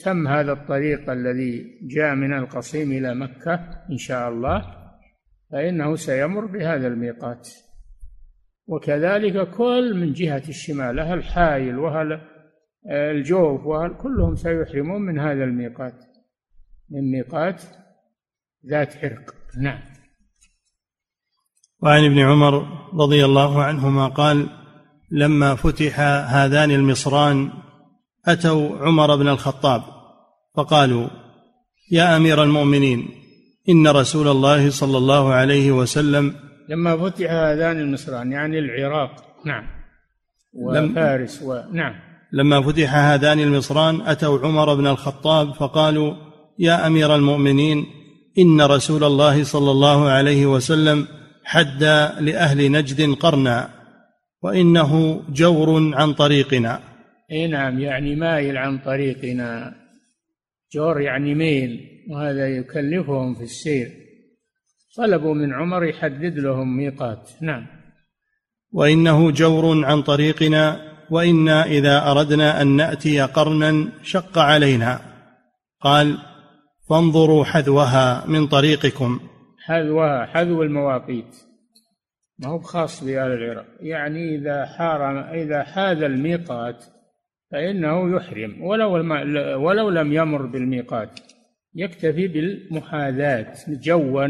تم هذا الطريق الذي جاء من القصيم إلى مكة إن شاء الله فإنه سيمر بهذا الميقات. وكذلك كل من جهة الشمال أهل حايل وأهل الجوف وأهل كلهم سيحرمون من هذا الميقات من ميقات ذات عرق نعم. وعن ابن عمر رضي الله عنهما قال لما فتح هذان المصران أتوا عمر بن الخطاب فقالوا يا أمير المؤمنين إن رسول الله صلى الله عليه وسلم لما فتح هذان المصران يعني العراق نعم وفارس و... نعم. لما فتح هذان المصران أتوا عمر بن الخطاب فقالوا يا أمير المؤمنين إن رسول الله صلى الله عليه وسلم حد لأهل نجد قرنا وإنه جور عن طريقنا. إي نعم يعني مايل عن طريقنا. جور يعني ميل وهذا يكلفهم في السير. طلبوا من عمر يحدد لهم ميقات. نعم. وإنه جور عن طريقنا وإنا إذا أردنا أن نأتي قرنا شق علينا. قال فانظروا حذوها من طريقكم. حذوها حذو المواقيت. ما هو خاص بآل العراق. يعني إذا حارم إذا حاذ الميقات فإنه يحرم. ولو ولو لم يمر بالميقات. يكتفي بالمحاذاة جوا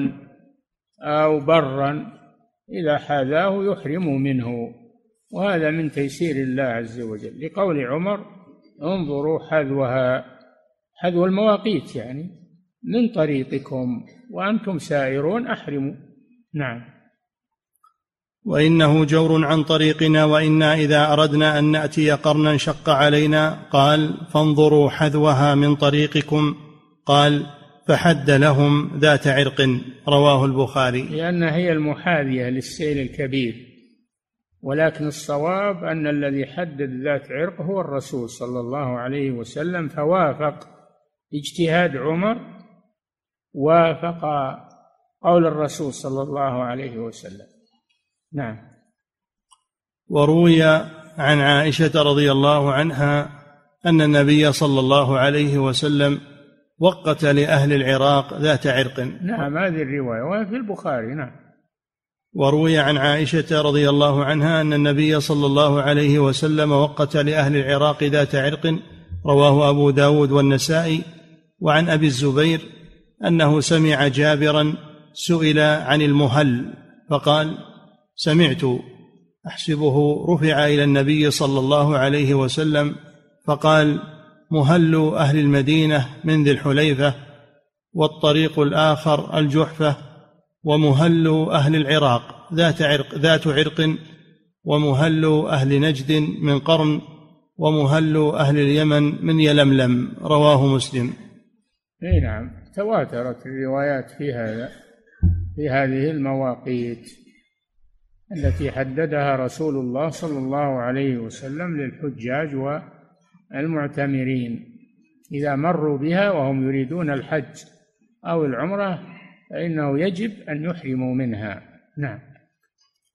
أو برا. إذا حاذاه يحرم منه. وهذا من تيسير الله عز وجل. لقول عمر انظروا حذوها. حذو المواقيت يعني. من طريقكم. وأنتم سائرون. أحرموا. نعم. وإنه جور عن طريقنا وإنا إذا أردنا أن نأتي قرنا شق علينا قال فانظروا حذوها من طريقكم قال فحد لهم ذات عرق رواه البخاري. لأنها هي المحاذية للسيل الكبير ولكن الصواب أن الذي حدد ذات عرق هو الرسول صلى الله عليه وسلم فوافق اجتهاد عمر وافق قول الرسول صلى الله عليه وسلم. نعم. وروي عن عائشة رضي الله عنها أن النبي صلى الله عليه وسلم وقت لأهل العراق ذات عرق. نعم هذه الرواية وفي البخاري نعم. وروي عن عائشة رضي الله عنها أن النبي صلى الله عليه وسلم وقت لأهل العراق ذات عرق رواه أبو داود والنسائي وعن أبي الزبير أنه سمع جابرا سئل عن المهل فقال سمعت أحسبه رفع إلى النبي صلى الله عليه وسلم فقال مهل أهل المدينة من ذي الحليفة والطريق الآخر الجحفة ومهل أهل العراق ذات عرق ذات عرق ومهل أهل نجد من قرن ومهل أهل اليمن من يلملم رواه مسلم. إي نعم تواترت الروايات في هذا في هذه المواقيت. التي حددها رسول الله صلى الله عليه وسلم للحجاج والمعتمرين. إذا مروا بها وهم يريدون الحج أو العمرة فإنه يجب أن يحرموا منها. نعم.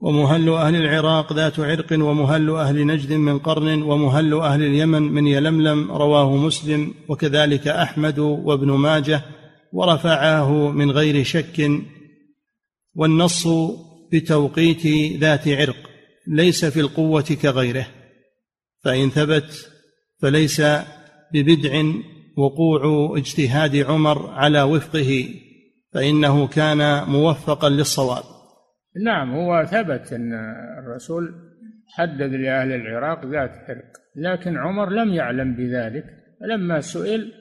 ومهل أهل العراق ذات عرق ومهل أهل نجد من قرن ومهل أهل اليمن من يلملم رواه مسلم. وكذلك أحمد وابن ماجه ورفعاه من غير شك. والنص بتوقيت ذات عرق ليس في القوة كغيره فإن ثبت فليس ببدع وقوع اجتهاد عمر على وفقه فإنه كان موفقا للصواب. نعم هو ثبت أن الرسول حدد لأهل العراق ذات عرق لكن عمر لم يعلم بذلك فلما سئل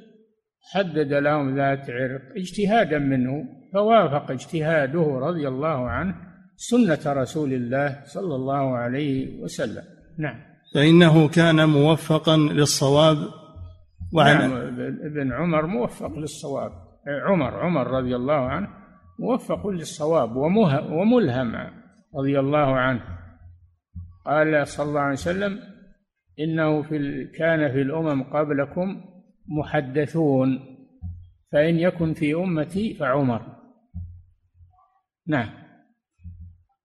حدد لهم ذات عرق اجتهادا منه فوافق اجتهاده رضي الله عنه سنة رسول الله صلى الله عليه وسلم. نعم. فإنه كان موفقا للصواب وعن نعم ابن عمر موفق للصواب. عمر عمر رضي الله عنه موفق للصواب وملهم رضي الله عنه. قال صلى الله عليه وسلم إنه في كان في الأمم قبلكم محدثون فإن يكن في أمتي فعمر. نعم.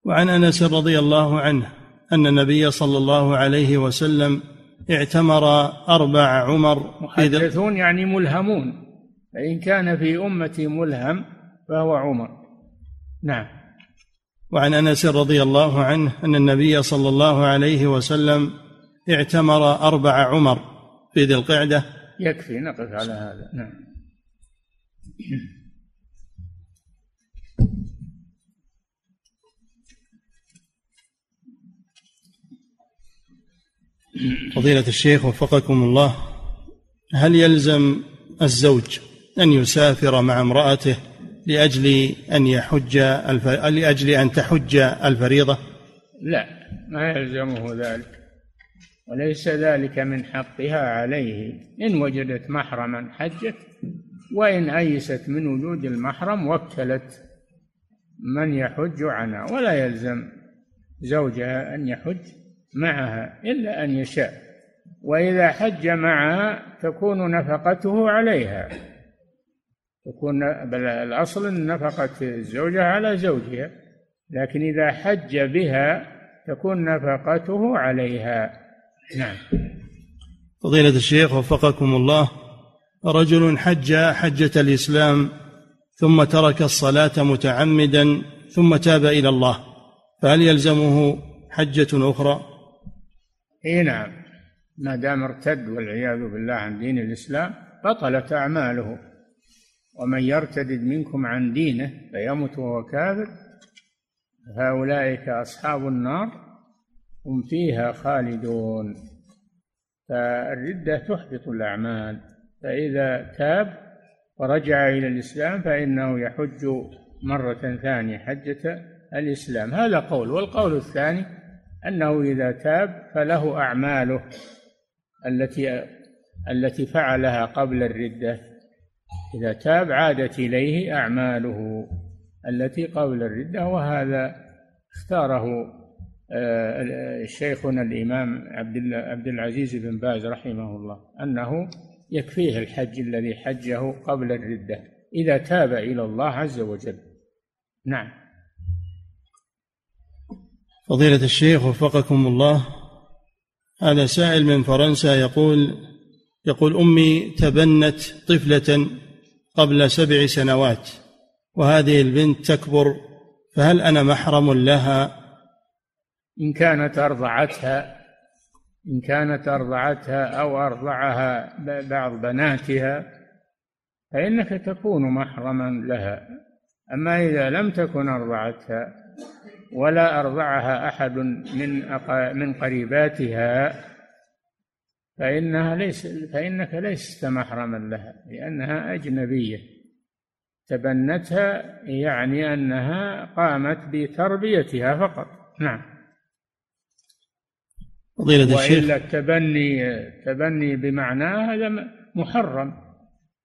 وعن انس رضي الله عنه ان النبي صلى الله عليه وسلم اعتمر أربع عمر محدثون يعني ملهمون. فإن كان في أمتي ملهم فهو عمر. نعم. وعن انس رضي الله عنه ان النبي صلى الله عليه وسلم اعتمر أربع عمر في ذي القعدة. يكفي نقف على هذا. نعم. فضيلة الشيخ وفقكم الله هل يلزم الزوج أن يسافر مع امرأته لأجل أن يحج الف... لأجل أن تحج الفريضة؟ لا ما يلزمه ذلك. وليس ذلك من حقها عليه. إن وجدت محرما حجت وإن أيست من وجود المحرم وكلت من يحج عنها. ولا يلزم زوجها أن يحج معها إلا أن يشاء وإذا حج معها تكون نفقته عليها. تكون بل الأصل نفقة الزوجة على زوجها لكن إذا حج بها تكون نفقته عليها. نعم. فضيلة الشيخ وفقكم الله رجل حج حجة الإسلام ثم ترك الصلاة متعمدا ثم تاب إلى الله فهل يلزمه حجة أخرى؟ إي نعم. ما دام ارتد والعياذ بالله عن دين الإسلام بطلت أعماله. ومن يرتد منكم عن دينه فيمت وهو كافر فاولئك اصحاب النار هم فيها خالدون. فالردة تحبط الأعمال. فإذا تاب ورجع إلى الإسلام فإنه يحج مرة ثانية حجة الإسلام. هذا قول. والقول الثاني أنه إذا تاب فله أعماله التي التي فعلها قبل الردة. إذا تاب عادت إليه أعماله التي قبل الردة وهذا اختاره آه، شيخنا الإمام عبد عبد العزيز بن باز رحمه الله أنه يكفيه الحج الذي حجه قبل الردة إذا تاب إلى الله عز وجل. نعم. فضيلة الشيخ وفقكم الله هذا سائل من فرنسا يقول يقول أمي تبنت طفلة قبل سبع سنوات وهذه البنت تكبر فهل أنا محرم لها؟ إن كانت أرضعتها إن كانت أرضعتها أو أرضعها بعض بناتها فإنك تكون محرما لها. أما إذا لم تكن أرضعتها ولا أرضعها أحد من من قريباتها فإنها ليس فإنك لست محرما لها لأنها أجنبية. تبنتها يعني أنها قامت بتربيتها فقط. نعم. فضيلة الشيخ. وإلا التبني تبني بمعناه هذا محرم.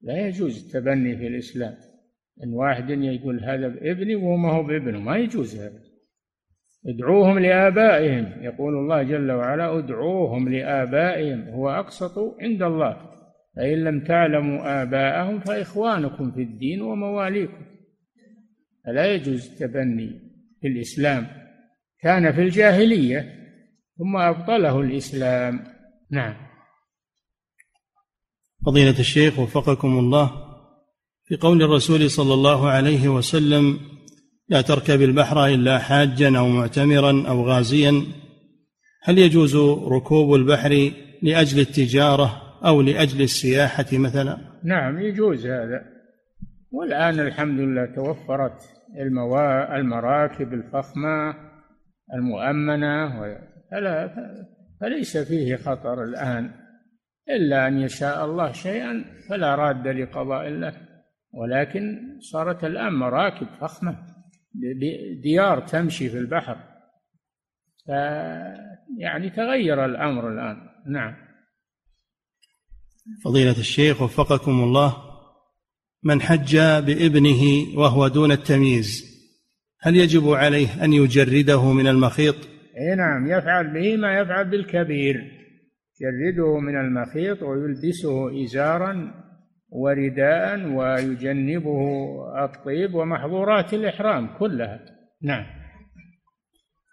لا يجوز التبني في الإسلام. إن واحد يقول هذا ابني وهو ما هو بابنه ما يجوز هذا. ادعوهم لآبائهم. يقول الله جل وعلا ادعوهم لآبائهم هو أقسط عند الله. فإن لم تعلموا آباءهم فإخوانكم في الدين ومواليكم. فلا يجوز التبني في الإسلام. كان في الجاهلية ثم أبطله الإسلام. نعم. فضيلة الشيخ وفقكم الله في قول الرسول صلى الله عليه وسلم لا تركب البحر إلا حاجا أو معتمرا أو غازيا. هل يجوز ركوب البحر لأجل التجارة أو لأجل السياحة مثلا؟ نعم يجوز هذا. والآن الحمد لله توفرت الموا... المراكب الفخمة المؤمنة فلا فليس فيه خطر الآن. إلا أن يشاء الله شيئا فلا راد لقضاء الله. ولكن صارت الآن مراكب فخمة. ديار تمشي في البحر. ف يعني تغير الأمر الآن. نعم. فضيلة الشيخ وفقكم الله من حج بابنه وهو دون التمييز هل يجب عليه أن يجرده من المخيط؟ إي نعم يفعل به ما يفعل بالكبير. يجرده من المخيط ويلبسه إزارا ورداء ويجنبه الطيب ومحظورات الإحرام كلها. نعم.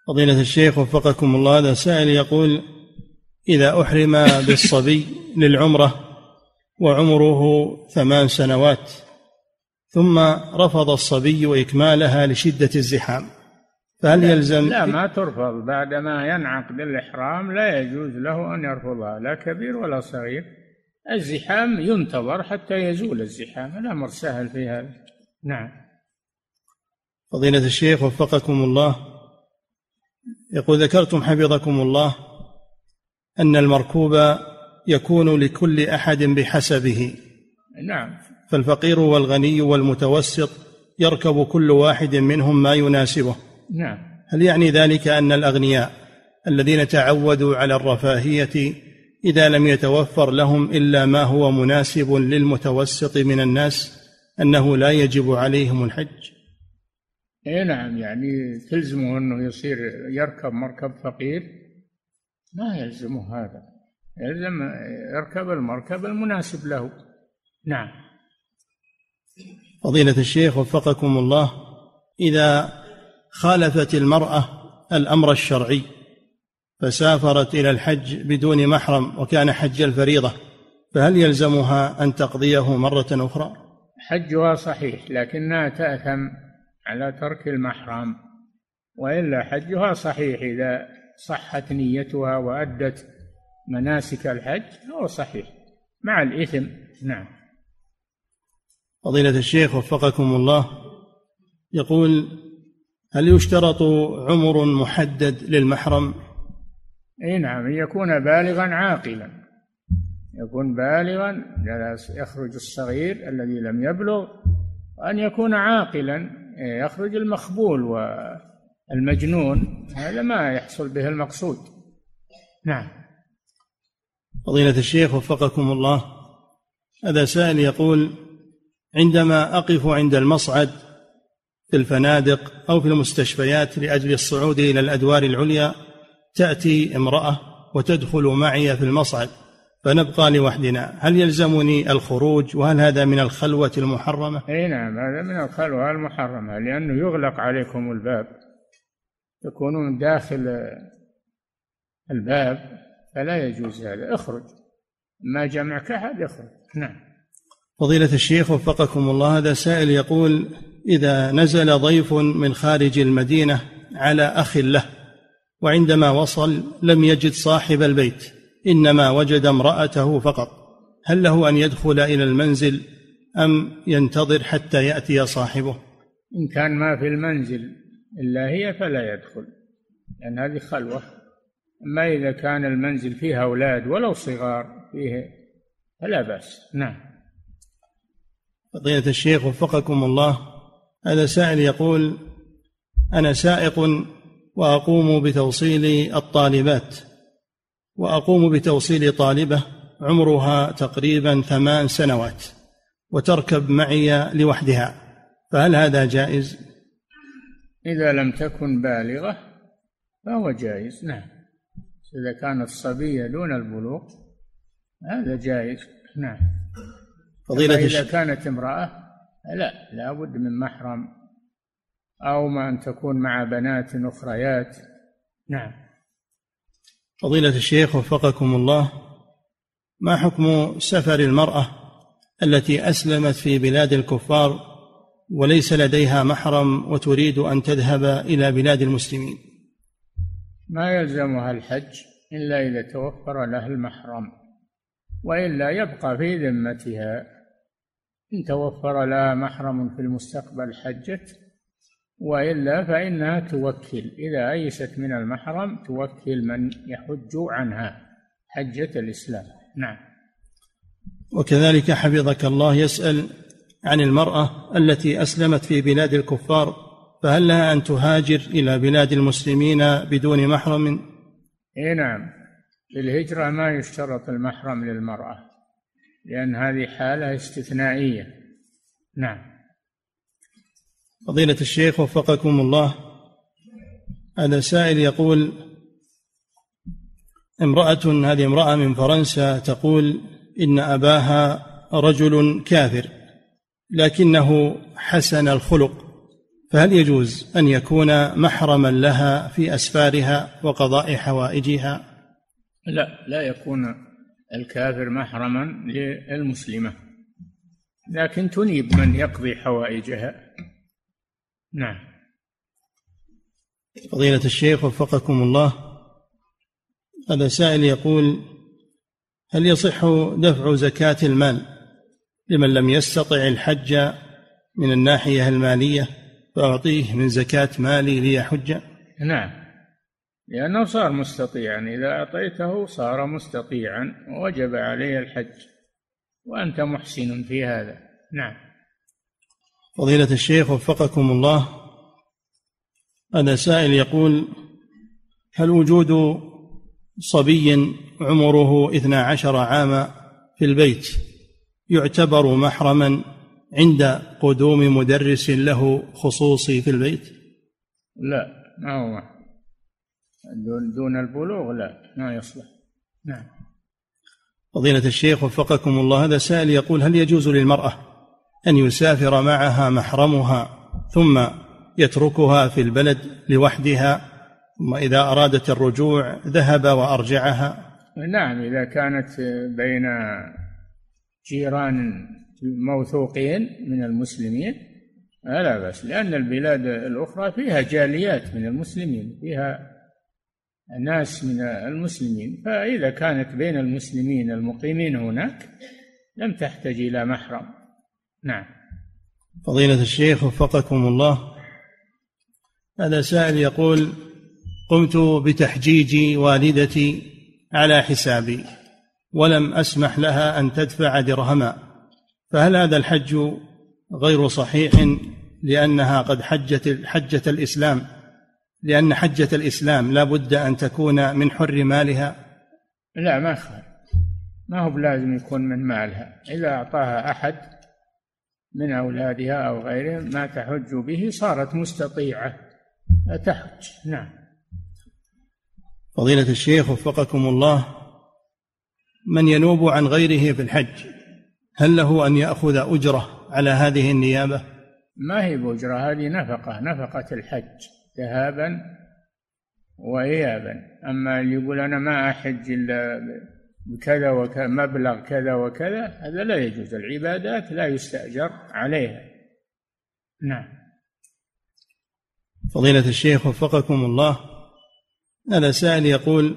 فضيلة الشيخ وفقكم الله هذا سائل يقول إذا أحرم بالصبي للعمرة وعمره ثمان سنوات ثم رفض الصبي إكمالها لشدة الزحام فهل يلزم؟ لا ما ترفض. بعدما ينعقد الإحرام لا يجوز له أن يرفضها لا كبير ولا صغير. الزحام ينتظر حتى يزول الزحام الأمر سهل في هذا. نعم. فضيلة الشيخ وفقكم الله. يقول ذكرتم حفظكم الله أن المركوب يكون لكل أحد بحسبه. نعم. فالفقير والغني والمتوسط يركب كل واحد منهم ما يناسبه. نعم. هل يعني ذلك أن الأغنياء الذين تعودوا على الرفاهية إذا لم يتوفر لهم إلا ما هو مناسب للمتوسط من الناس أنه لا يجب عليهم الحج. إي نعم يعني تلزمه أنه يصير يركب مركب فقير. ما يلزمه هذا يلزم يركب المركب المناسب له. نعم. فضيلة الشيخ وفقكم الله إذا خالفت المرأة الأمر الشرعي فسافرت إلى الحج بدون محرم وكان حج الفريضة فهل يلزمها أن تقضيه مرة أخرى؟ حجها صحيح لكنها تأثم على ترك المحرم وإلا حجها صحيح إذا صحت نيتها وأدت مناسك الحج هو صحيح مع الإثم نعم فضيلة الشيخ وفقكم الله يقول هل يشترط عمر محدد للمحرم أي نعم يكون بالغا عاقلا. يكون بالغا يخرج الصغير الذي لم يبلغ وان يكون عاقلا. يخرج المخبول والمجنون هذا ما يحصل به المقصود. نعم. فضيلة الشيخ وفقكم الله. هذا سائل يقول عندما أقف عند المصعد في الفنادق أو في المستشفيات لأجل الصعود إلى الأدوار العليا تأتي امرأة وتدخل معي في المصعد فنبقى لوحدنا. هل يلزمني الخروج؟ وهل هذا من الخلوة المحرمة؟ إي نعم هذا من الخلوة المحرمة لأنه يغلق عليكم الباب. تكونون داخل الباب فلا يجوز هذا. اخرج. ما جمعك أحد اخرج نعم. فضيلة الشيخ وفقكم الله هذا سائل يقول إذا نزل ضيف من خارج المدينة على أخ له وعندما وصل لم يجد صاحب البيت إنما وجد امرأته فقط. هل له أن يدخل إلى المنزل أم ينتظر حتى يأتي صاحبه؟ إن كان ما في المنزل إلا هي فلا يدخل لأن هذه خلوة. أما إذا كان المنزل فيه أولاد ولو صغار فيه فلا بأس. نعم. فضيلة الشيخ وفقكم الله هذا سائل يقول أنا سائق وأقوم بتوصيل الطالبات وأقوم بتوصيل طالبة عمرها تقريبا ثمان سنوات وتركب معي لوحدها. فهل هذا جائز؟ إذا لم تكن بالغة فهو جائز نعم. إذا كانت صبية دون البلوغ هذا جائز نعم. فضيلة إذا كانت امرأة لا لا بد من محرم. أو ما أن تكون مع بنات أخريات. نعم. فضيلة الشيخ وفقكم الله ما حكم سفر المرأة التي أسلمت في بلاد الكفار وليس لديها محرم وتريد أن تذهب إلى بلاد المسلمين؟ ما يلزمها الحج إلا إذا توفر لها المحرم وإلا يبقى في ذمتها. إن توفر لها محرم في المستقبل حجت وإلا فإنها توكل. إذا أيست من المحرم توكل من يحج عنها. حجة الإسلام. نعم. وكذلك حفظك الله يسأل عن المرأة التي أسلمت في بلاد الكفار فهل لها أن تهاجر إلى بلاد المسلمين بدون محرم؟ اي نعم. في الهجره ما يشترط المحرم للمرأة لأن هذه حالة استثنائية. نعم. فضيلة الشيخ وفقكم الله. هذا سائل يقول امرأة هذه امرأة من فرنسا تقول إن أباها رجل كافر لكنه حسن الخلق فهل يجوز أن يكون محرما لها في أسفارها وقضاء حوائجها؟ لا لا يكون الكافر محرما للمسلمة لكن تنيب من يقضي حوائجها. نعم. فضيلة الشيخ وفقكم الله هذا سائل يقول هل يصح دفع زكاة المال لمن لم يستطع الحج من الناحية المالية فأعطيه من زكاة مالي ليحج؟ نعم. لأنه صار مستطيعا. إذا أعطيته صار مستطيعا وجب عليه الحج. وأنت محسن في هذا. نعم. فضيلة الشيخ وفقكم الله. هذا سائل يقول هل وجود صبي عمره اثنا عشر عاما في البيت يعتبر محرما عند قدوم مدرس له خصوصي في البيت؟ لا ما هو دون, دون البلوغ لا ما يصلح. نعم. فضيلة الشيخ وفقكم الله. هذا سائل يقول هل يجوز للمرأة أن يسافر معها محرمها ثم يتركها في البلد لوحدها ثم إذا أرادت الرجوع ذهب وأرجعها. نعم إذا كانت بين جيران موثوقين من المسلمين لا بأس لأن البلاد الأخرى فيها جاليات من المسلمين فيها ناس من المسلمين. فإذا كانت بين المسلمين المقيمين هناك لم تحتج إلى محرم. نعم. فضيلة الشيخ وفقكم الله هذا سائل يقول قمت بتحجيج والدتي على حسابي ولم أسمح لها أن تدفع درهما فهل هذا الحج غير صحيح لأنها قد حجت حجه الإسلام؟ لأن حجة الإسلام لا بد أن تكون من حر مالها؟ لا ما خير ما هو بلازم يكون من مالها. إذا أعطاها أحد من أولادها أو غيرهم ما تحج به صارت مستطيعة. تحج نعم. فضيلة الشيخ وفقكم الله من ينوب عن غيره في الحج هل له أن يأخذ أجرة على هذه النيابة؟ ما هي بأجرة؟ هذه نفقة نفقة الحج ذهابا وإيابا. أما اللي يقول أنا ما أحج إلا بكذا وكذا مبلغ كذا وكذا هذا لا يجوز. العبادات لا يستأجر عليها. نعم. فضيلة الشيخ وفقكم الله هذا سائل يقول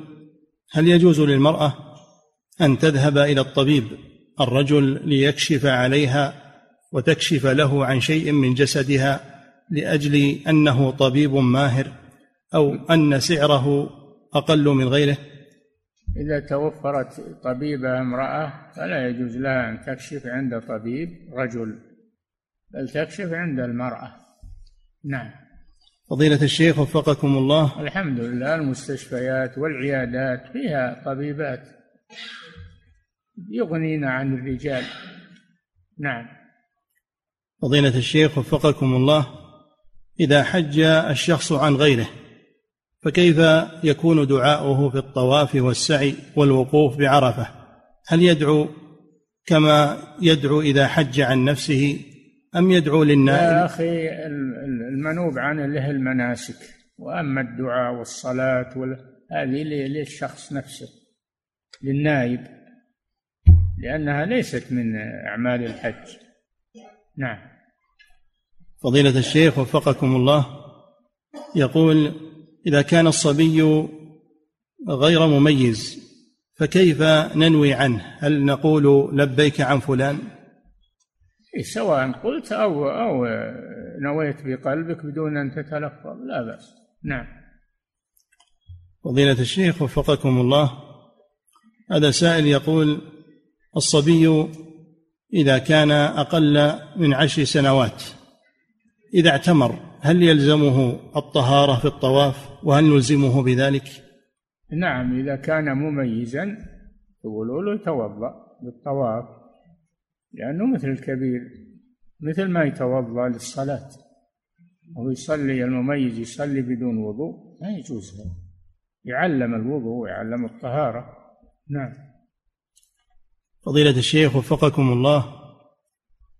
هل يجوز للمرأة أن تذهب إلى الطبيب الرجل ليكشف عليها وتكشف له عن شيء من جسدها لأجل أنه طبيب ماهر أو أن سعره أقل من غيره؟ إذا توفرت طبيبة امرأة فلا يجوز لها أن تكشف عند طبيب رجل بل تكشف عند المرأة. نعم. فضيلة الشيخ وفقكم الله. الحمد لله المستشفيات والعيادات فيها طبيبات يغنين عن الرجال. نعم. فضيلة الشيخ وفقكم الله. إذا حج الشخص عن غيره فكيف يكون دعاؤه في الطواف والسعي والوقوف بعرفة؟ هل يدعو كما يدعو إذا حج عن نفسه أم يدعو للنائم؟ يا أخي المنوب عنه له المناسك وأما الدعاء والصلاة هذه للشخص نفسه للنائب لأنها ليست من أعمال الحج. نعم. فضيلة الشيخ وفقكم الله يقول إذا كان الصبي غير مميز فكيف ننوي عنه؟ هل نقول لبيك عن فلان؟ إيه، سواء قلت أو أو نويت بقلبك بدون أن تتلفظ لا بأس. نعم. فضيلة الشيخ وفقكم الله هذا سائل يقول الصبي إذا كان أقل من عشر سنوات إذا اعتمر هل يلزمه الطهارة في الطواف وهل نلزمه بذلك؟ نعم إذا كان مميزا يقولوا له يتوضأ بالطواف لأنه مثل الكبير مثل ما يتوضأ للصلاة. أو يصلي المميز يصلي بدون وضوء ما يجوز هذا. يعلم الوضوء ويعلم الطهارة. نعم. فضيلة الشيخ وفقكم الله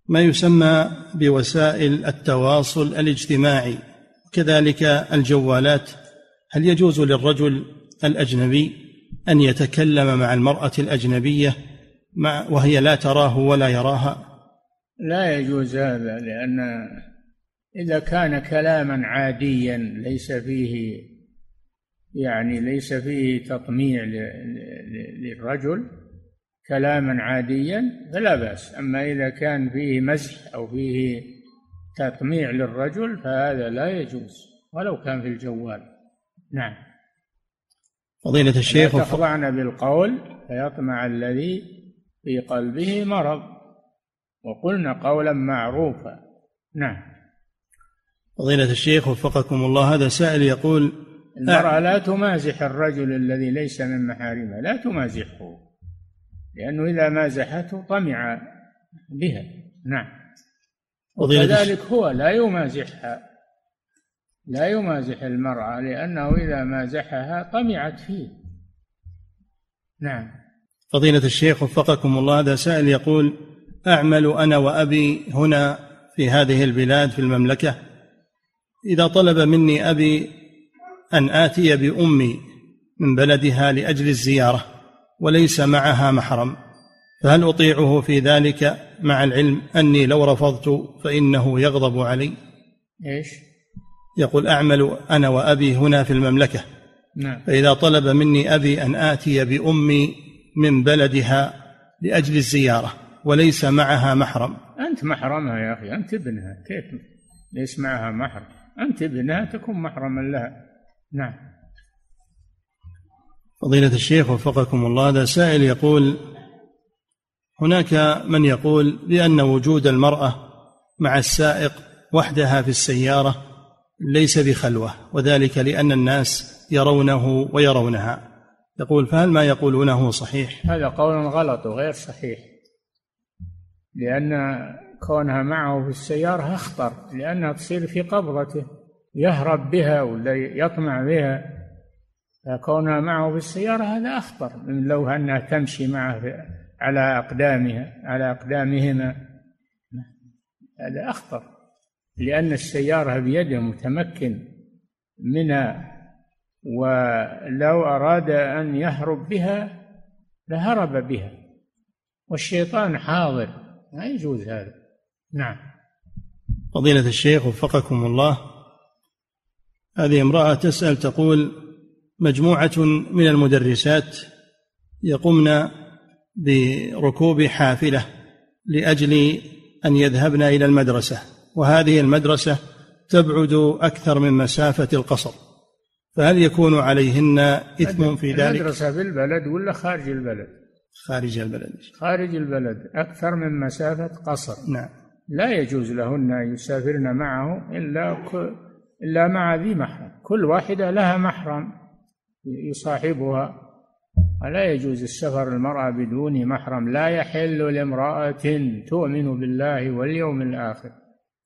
ما يسمى بوسائل التواصل الاجتماعي كذلك الجوالات. هل يجوز للرجل الأجنبي أن يتكلم مع المرأة الأجنبية مع وهي لا تراه ولا يراها؟ لا يجوز هذا لأن إذا كان كلاما عاديا ليس فيه يعني ليس فيه تطميع للرجل كلاما عاديا فلا بأس. أما إذا كان فيه مزح أو فيه تطميع للرجل فهذا لا يجوز ولو كان في الجوال. نعم. فضيلة الشيخ تخضعن بالقول فيطمع الذي في قلبه مرض. وقلنا قولا معروفا. نعم. فضيلة الشيخ وفقكم الله هذا سائل يقول المرأة لا تمازح الرجل الذي ليس من محارمها لا تمازحه. لأنه إذا مازحته طمع بها. نعم. وكذلك هو لا يمازحها لا يمازح المرأة لأنه إذا مازحها طمعت فيه. نعم. فضيلة الشيخ وفقكم الله هذا سائل يقول أعمل أنا وأبي هنا في هذه البلاد في المملكة. إذا طلب مني أبي أن آتي بأمي من بلدها لأجل الزيارة. وليس معها محرم. فهل أطيعه في ذلك مع العلم أني لو رفضت فإنه يغضب علي؟ إيش؟ يقول أعمل أنا وأبي هنا في المملكة. نعم. فإذا طلب مني أبي أن آتي بأمي من بلدها لأجل الزيارة وليس معها محرم. أنت محرمها يا أخي أنت ابنها. كيف؟ ليس معها محرم. أنت ابنها تكون محرما لها. نعم. فضيلة الشيخ وفقكم الله هذا سائل يقول هناك من يقول بأن وجود المرأة مع السائق وحدها في السيارة ليس بخلوة وذلك لأن الناس يرونه ويرونها. يقول فهل ما يقولونه صحيح؟ هذا قول غلط وغير صحيح لأن كونها معه في السيارة أخطر لأنها تصير في قبضته يهرب بها ولا يطمع بها. فكونها معه في السيارة هذا أخطر من لو أنها تمشي معه على أقدامها على أقدامهما هذا أخطر. لأن السيارة بيده متمكن منها ولو أراد أن يهرب بها لهرب بها. والشيطان حاضر ما يجوز هذا. نعم. فضيلة الشيخ وفقكم الله. هذه امرأة تسأل تقول مجموعة من المدرسات يقمن بركوب حافلة لأجل أن يذهبن إلى المدرسة وهذه المدرسة تبعد أكثر من مسافة القصر فهل يكون عليهن إثم في ذلك؟ المدرسة في البلد ولا خارج البلد؟ خارج البلد. خارج البلد أكثر من مسافة قصر. نعم. لا يجوز لهن أن يسافرن معه إلا إلا مع ذي محرم. كل واحدة لها محرم. يصاحبها. ولا يجوز السفر المرأة بدون محرم؟ لا يحل لامرأة تؤمن بالله واليوم الآخر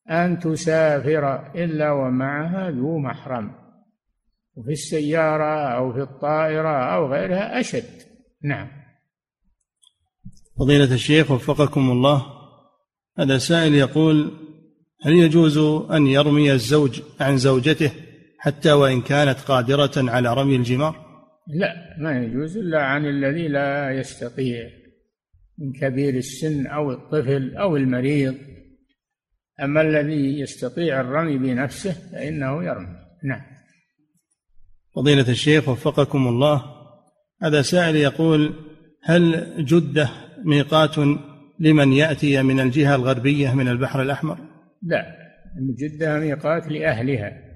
أن تسافر إلا ومعها ذو محرم وفي السيارة أو في الطائرة أو غيرها أشد. نعم. فضيلة الشيخ وفقكم الله. هذا سائل يقول هل يجوز أن يرمي الزوج عن زوجته حتى وإن كانت قادرة على رمي الجمار؟ لا ما يجوز إلا عن الذي لا يستطيع من كبير السن أو الطفل أو المريض. أما الذي يستطيع الرمي بنفسه فإنه يرمي. نعم. فضيلة الشيخ وفقكم الله هذا سائل يقول هل جدة ميقات لمن يأتي من الجهة الغربية من البحر الأحمر؟ لا جدة ميقات لأهلها.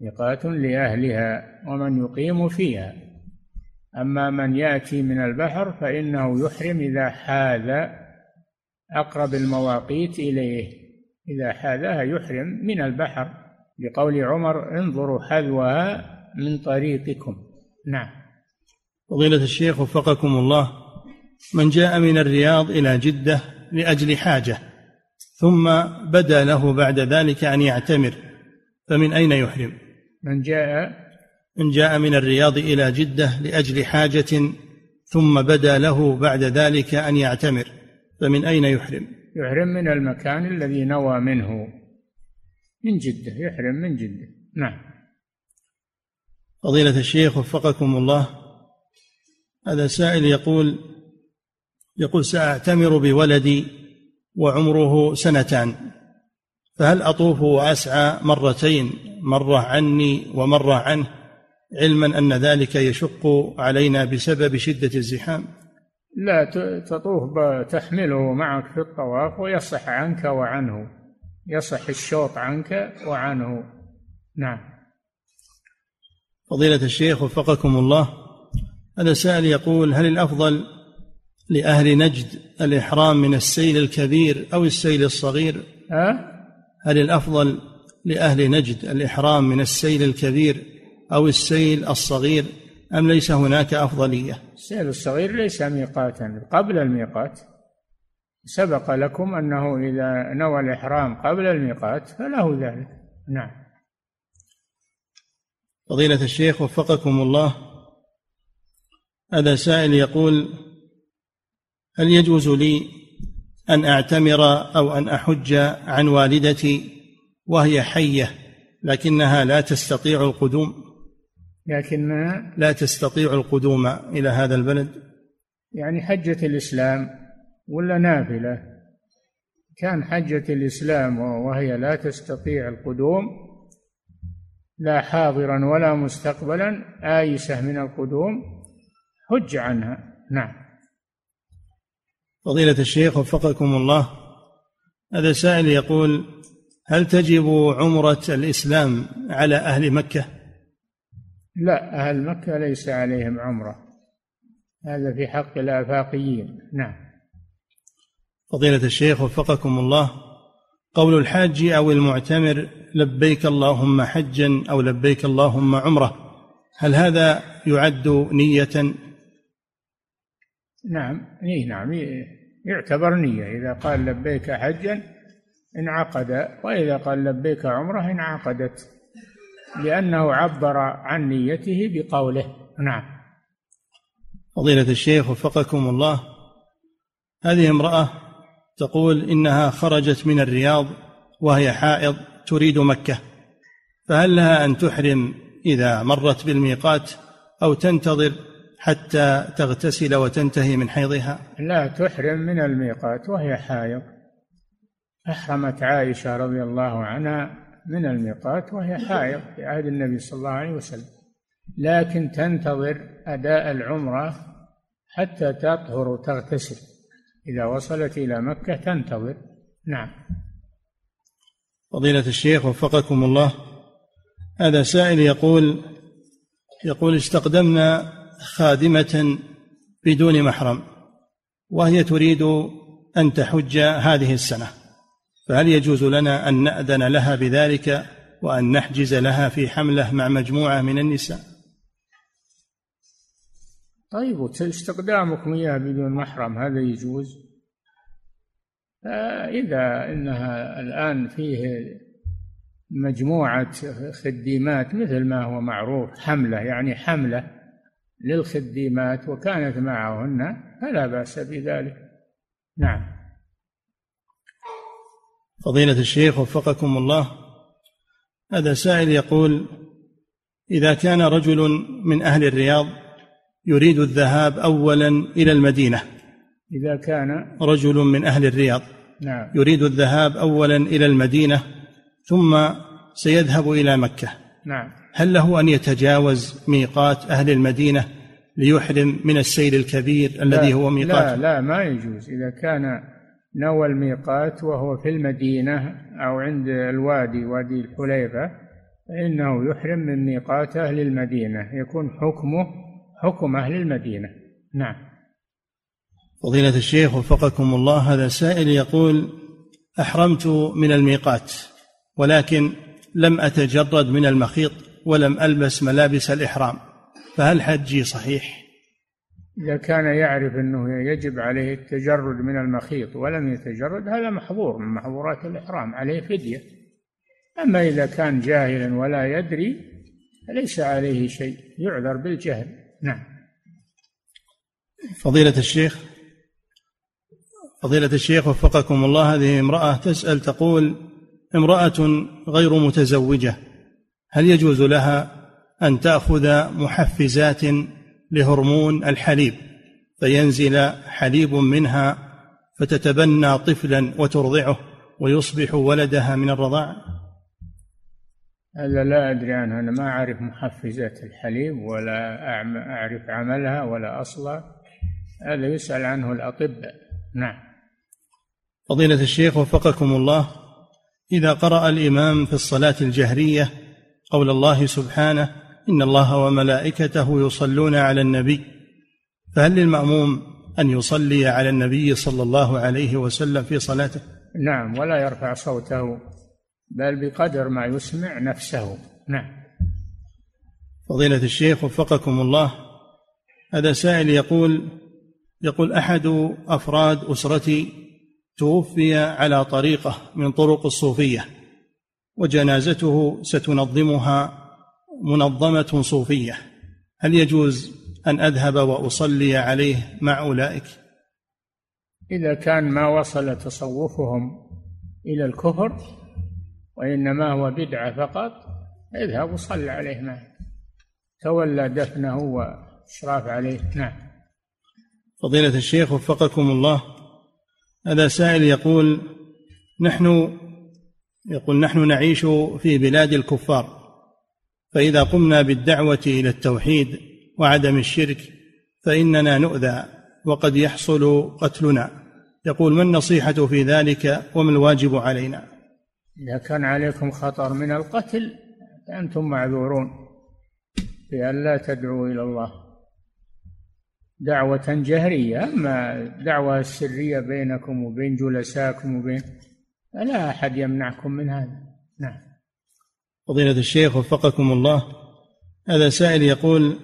ميقات لأهلها ومن يقيم فيها. أما من يأتي من البحر فإنه يحرم إذا حاذ أقرب المواقيت إليه. إذا حاذها يحرم من البحر. لقول عمر انظروا حذوها من طريقكم. نعم. فضيلة الشيخ وفقكم الله من جاء من الرياض إلى جدة لأجل حاجة ثم بدا له بعد ذلك أن يعتمر فمن أين يحرم؟ من جاء من جاء من الرياض إلى جدة لأجل حاجة ثم بدا له بعد ذلك أن يعتمر فمن أين يحرم؟ يحرم من المكان الذي نوى منه. من جدة يحرم من جدة. نعم. فضيلة الشيخ وفقكم الله هذا سائل يقول يقول سأعتمر بولدي وعمره سنتان. فهل أطوف وأسعى مرتين مرة عني ومرة عنه علما أن ذلك يشق علينا بسبب شدة الزحام؟ لا تطوف تحمله معك في الطواف ويصح عنك وعنه يصح الشوط عنك وعنه. نعم. فضيلة الشيخ وفقكم الله هذا سائل يقول هل الأفضل لأهل نجد الإحرام من السيل الكبير أو السيل الصغير؟ أه؟ هل الأفضل لأهل نجد الإحرام من السيل الكبير أو السيل الصغير أم ليس هناك أفضلية؟ السيل الصغير ليس ميقاتا قبل الميقات. سبق لكم أنه إذا نوى الإحرام قبل الميقات فله ذلك. نعم. فضيلة الشيخ وفقكم الله هذا سائل يقول هل يجوز لي أن أعتمر أو أن أحج عن والدتي وهي حية لكنها لا تستطيع القدوم. لكنها لا تستطيع القدوم إلى هذا البلد. يعني حجة الإسلام ولا نافلة؟ كان حجة الإسلام وهي لا تستطيع القدوم لا حاضرا ولا مستقبلا آيسة من القدوم حج عنها. نعم. فضيلة الشيخ وفقكم الله. هذا سائل يقول هل تجب عمرة الإسلام على أهل مكة؟ لا أهل مكة ليس عليهم عمرة. هذا في حق الآفاقيين. نعم. فضيلة الشيخ وفقكم الله قول الحاج أو المعتمر لبيك اللهم حجا أو لبيك اللهم عمرة هل هذا يعد نية؟ نعم إيه نعم يعتبر نية. إذا قال لبيك حجا انعقد وإذا قال لبيك عمرة انعقدت لأنه عبر عن نيته بقوله. نعم. فضيلة الشيخ وفقكم الله هذه امرأة تقول إنها خرجت من الرياض وهي حائض تريد مكة فهل لها أن تحرم إذا مرت بالميقات أو تنتظر حتى تغتسل وتنتهي من حيضها؟ لا تحرم من الميقات وهي حائض. أحرمت عائشة رضي الله عنها من الميقات وهي حائض في عهد النبي صلى الله عليه وسلم. لكن تنتظر أداء العمرة حتى تطهر وتغتسل. إذا وصلت إلى مكة تنتظر. نعم. فضيلة الشيخ وفقكم الله. هذا سائل يقول يقول استقدمنا خادمة بدون محرم وهي تريد أن تحج هذه السنة. فهل يجوز لنا أن نأذن لها بذلك وأن نحجز لها في حملة مع مجموعة من النساء؟ طيب استقدامكم إياها بدون محرم هذا يجوز؟ إذا إنها الآن فيه مجموعة خديمات مثل ما هو معروف حملة يعني حملة للخديمات وكانت معهن فلا بأس بذلك. نعم. فضيلة الشيخ وفقكم الله. هذا سائل يقول إذا كان رجل من أهل الرياض يريد الذهاب أولا إلى المدينة. إذا كان رجل من أهل الرياض نعم. يريد الذهاب أولا إلى المدينة ثم سيذهب إلى مكة. نعم. هل له أن يتجاوز ميقات أهل المدينة ليحرم من السير الكبير الذي هو ميقات؟ لا لا ما يجوز. إذا كان نوى الميقات وهو في المدينة أو عند الوادي وادي الحليفة فإنه يحرم من ميقات أهل المدينة. يكون حكمه حكم أهل المدينة. نعم. فضيلة الشيخ وفقكم الله هذا سائل يقول أحرمت من الميقات ولكن لم أتجرد من المخيط. ولم ألبس ملابس الإحرام فهل حجي صحيح؟ إذا كان يعرف أنه يجب عليه التجرد من المخيط ولم يتجرد هذا محظور من محظورات الإحرام عليه فدية. أما إذا كان جاهلا ولا يدري فليس عليه شيء يعذر بالجهل. نعم. فضيلة الشيخ فضيلة الشيخ وفقكم الله هذه امرأة تسأل تقول امرأة غير متزوجة هل يجوز لها أن تأخذ محفزات لهرمون الحليب فينزل حليب منها فتتبنى طفلا وترضعه ويصبح ولدها من الرضاع؟ هذا لا أدري عنها. أنا ما أعرف محفزات الحليب ولا أعرف عملها ولا أصلها. هذا يسأل عنه الأطباء. نعم. فضيلة الشيخ وفقكم الله إذا قرأ الإمام في الصلاة الجهرية قول الله سبحانه إن الله وملائكته يصلون على النبي. فهل للمأموم أن يصلي على النبي صلى الله عليه وسلم في صلاته؟ نعم ولا يرفع صوته بل بقدر ما يسمع نفسه. نعم. فضيلة الشيخ وفقكم الله هذا سائل يقول يقول أحد أفراد أسرتي توفي على طريقة من طرق الصوفية. وجنازته ستنظمها منظمة صوفية. هل يجوز أن أذهب وأصلي عليه مع أولئك؟ إذا كان ما وصل تصوفهم إلى الكفر وإنما هو بدعة فقط اذهب وصل عليه معه تولى دفنه وإشراف عليه نعم. فضيلة الشيخ وفقكم الله هذا سائل يقول نحن يقول نحن نعيش في بلاد الكفار فإذا قمنا بالدعوة إلى التوحيد وعدم الشرك فإننا نؤذى وقد يحصل قتلنا. يقول ما النصيحة في ذلك وما الواجب علينا؟ إذا كان عليكم خطر من القتل فأنتم معذورون بأن لا تدعوا إلى الله. دعوة جهرية أما الدعوة السرية بينكم وبين جلسائكم وبين فلا أحد يمنعكم من هذا. نعم. فضيلة الشيخ وفقكم الله هذا سائل يقول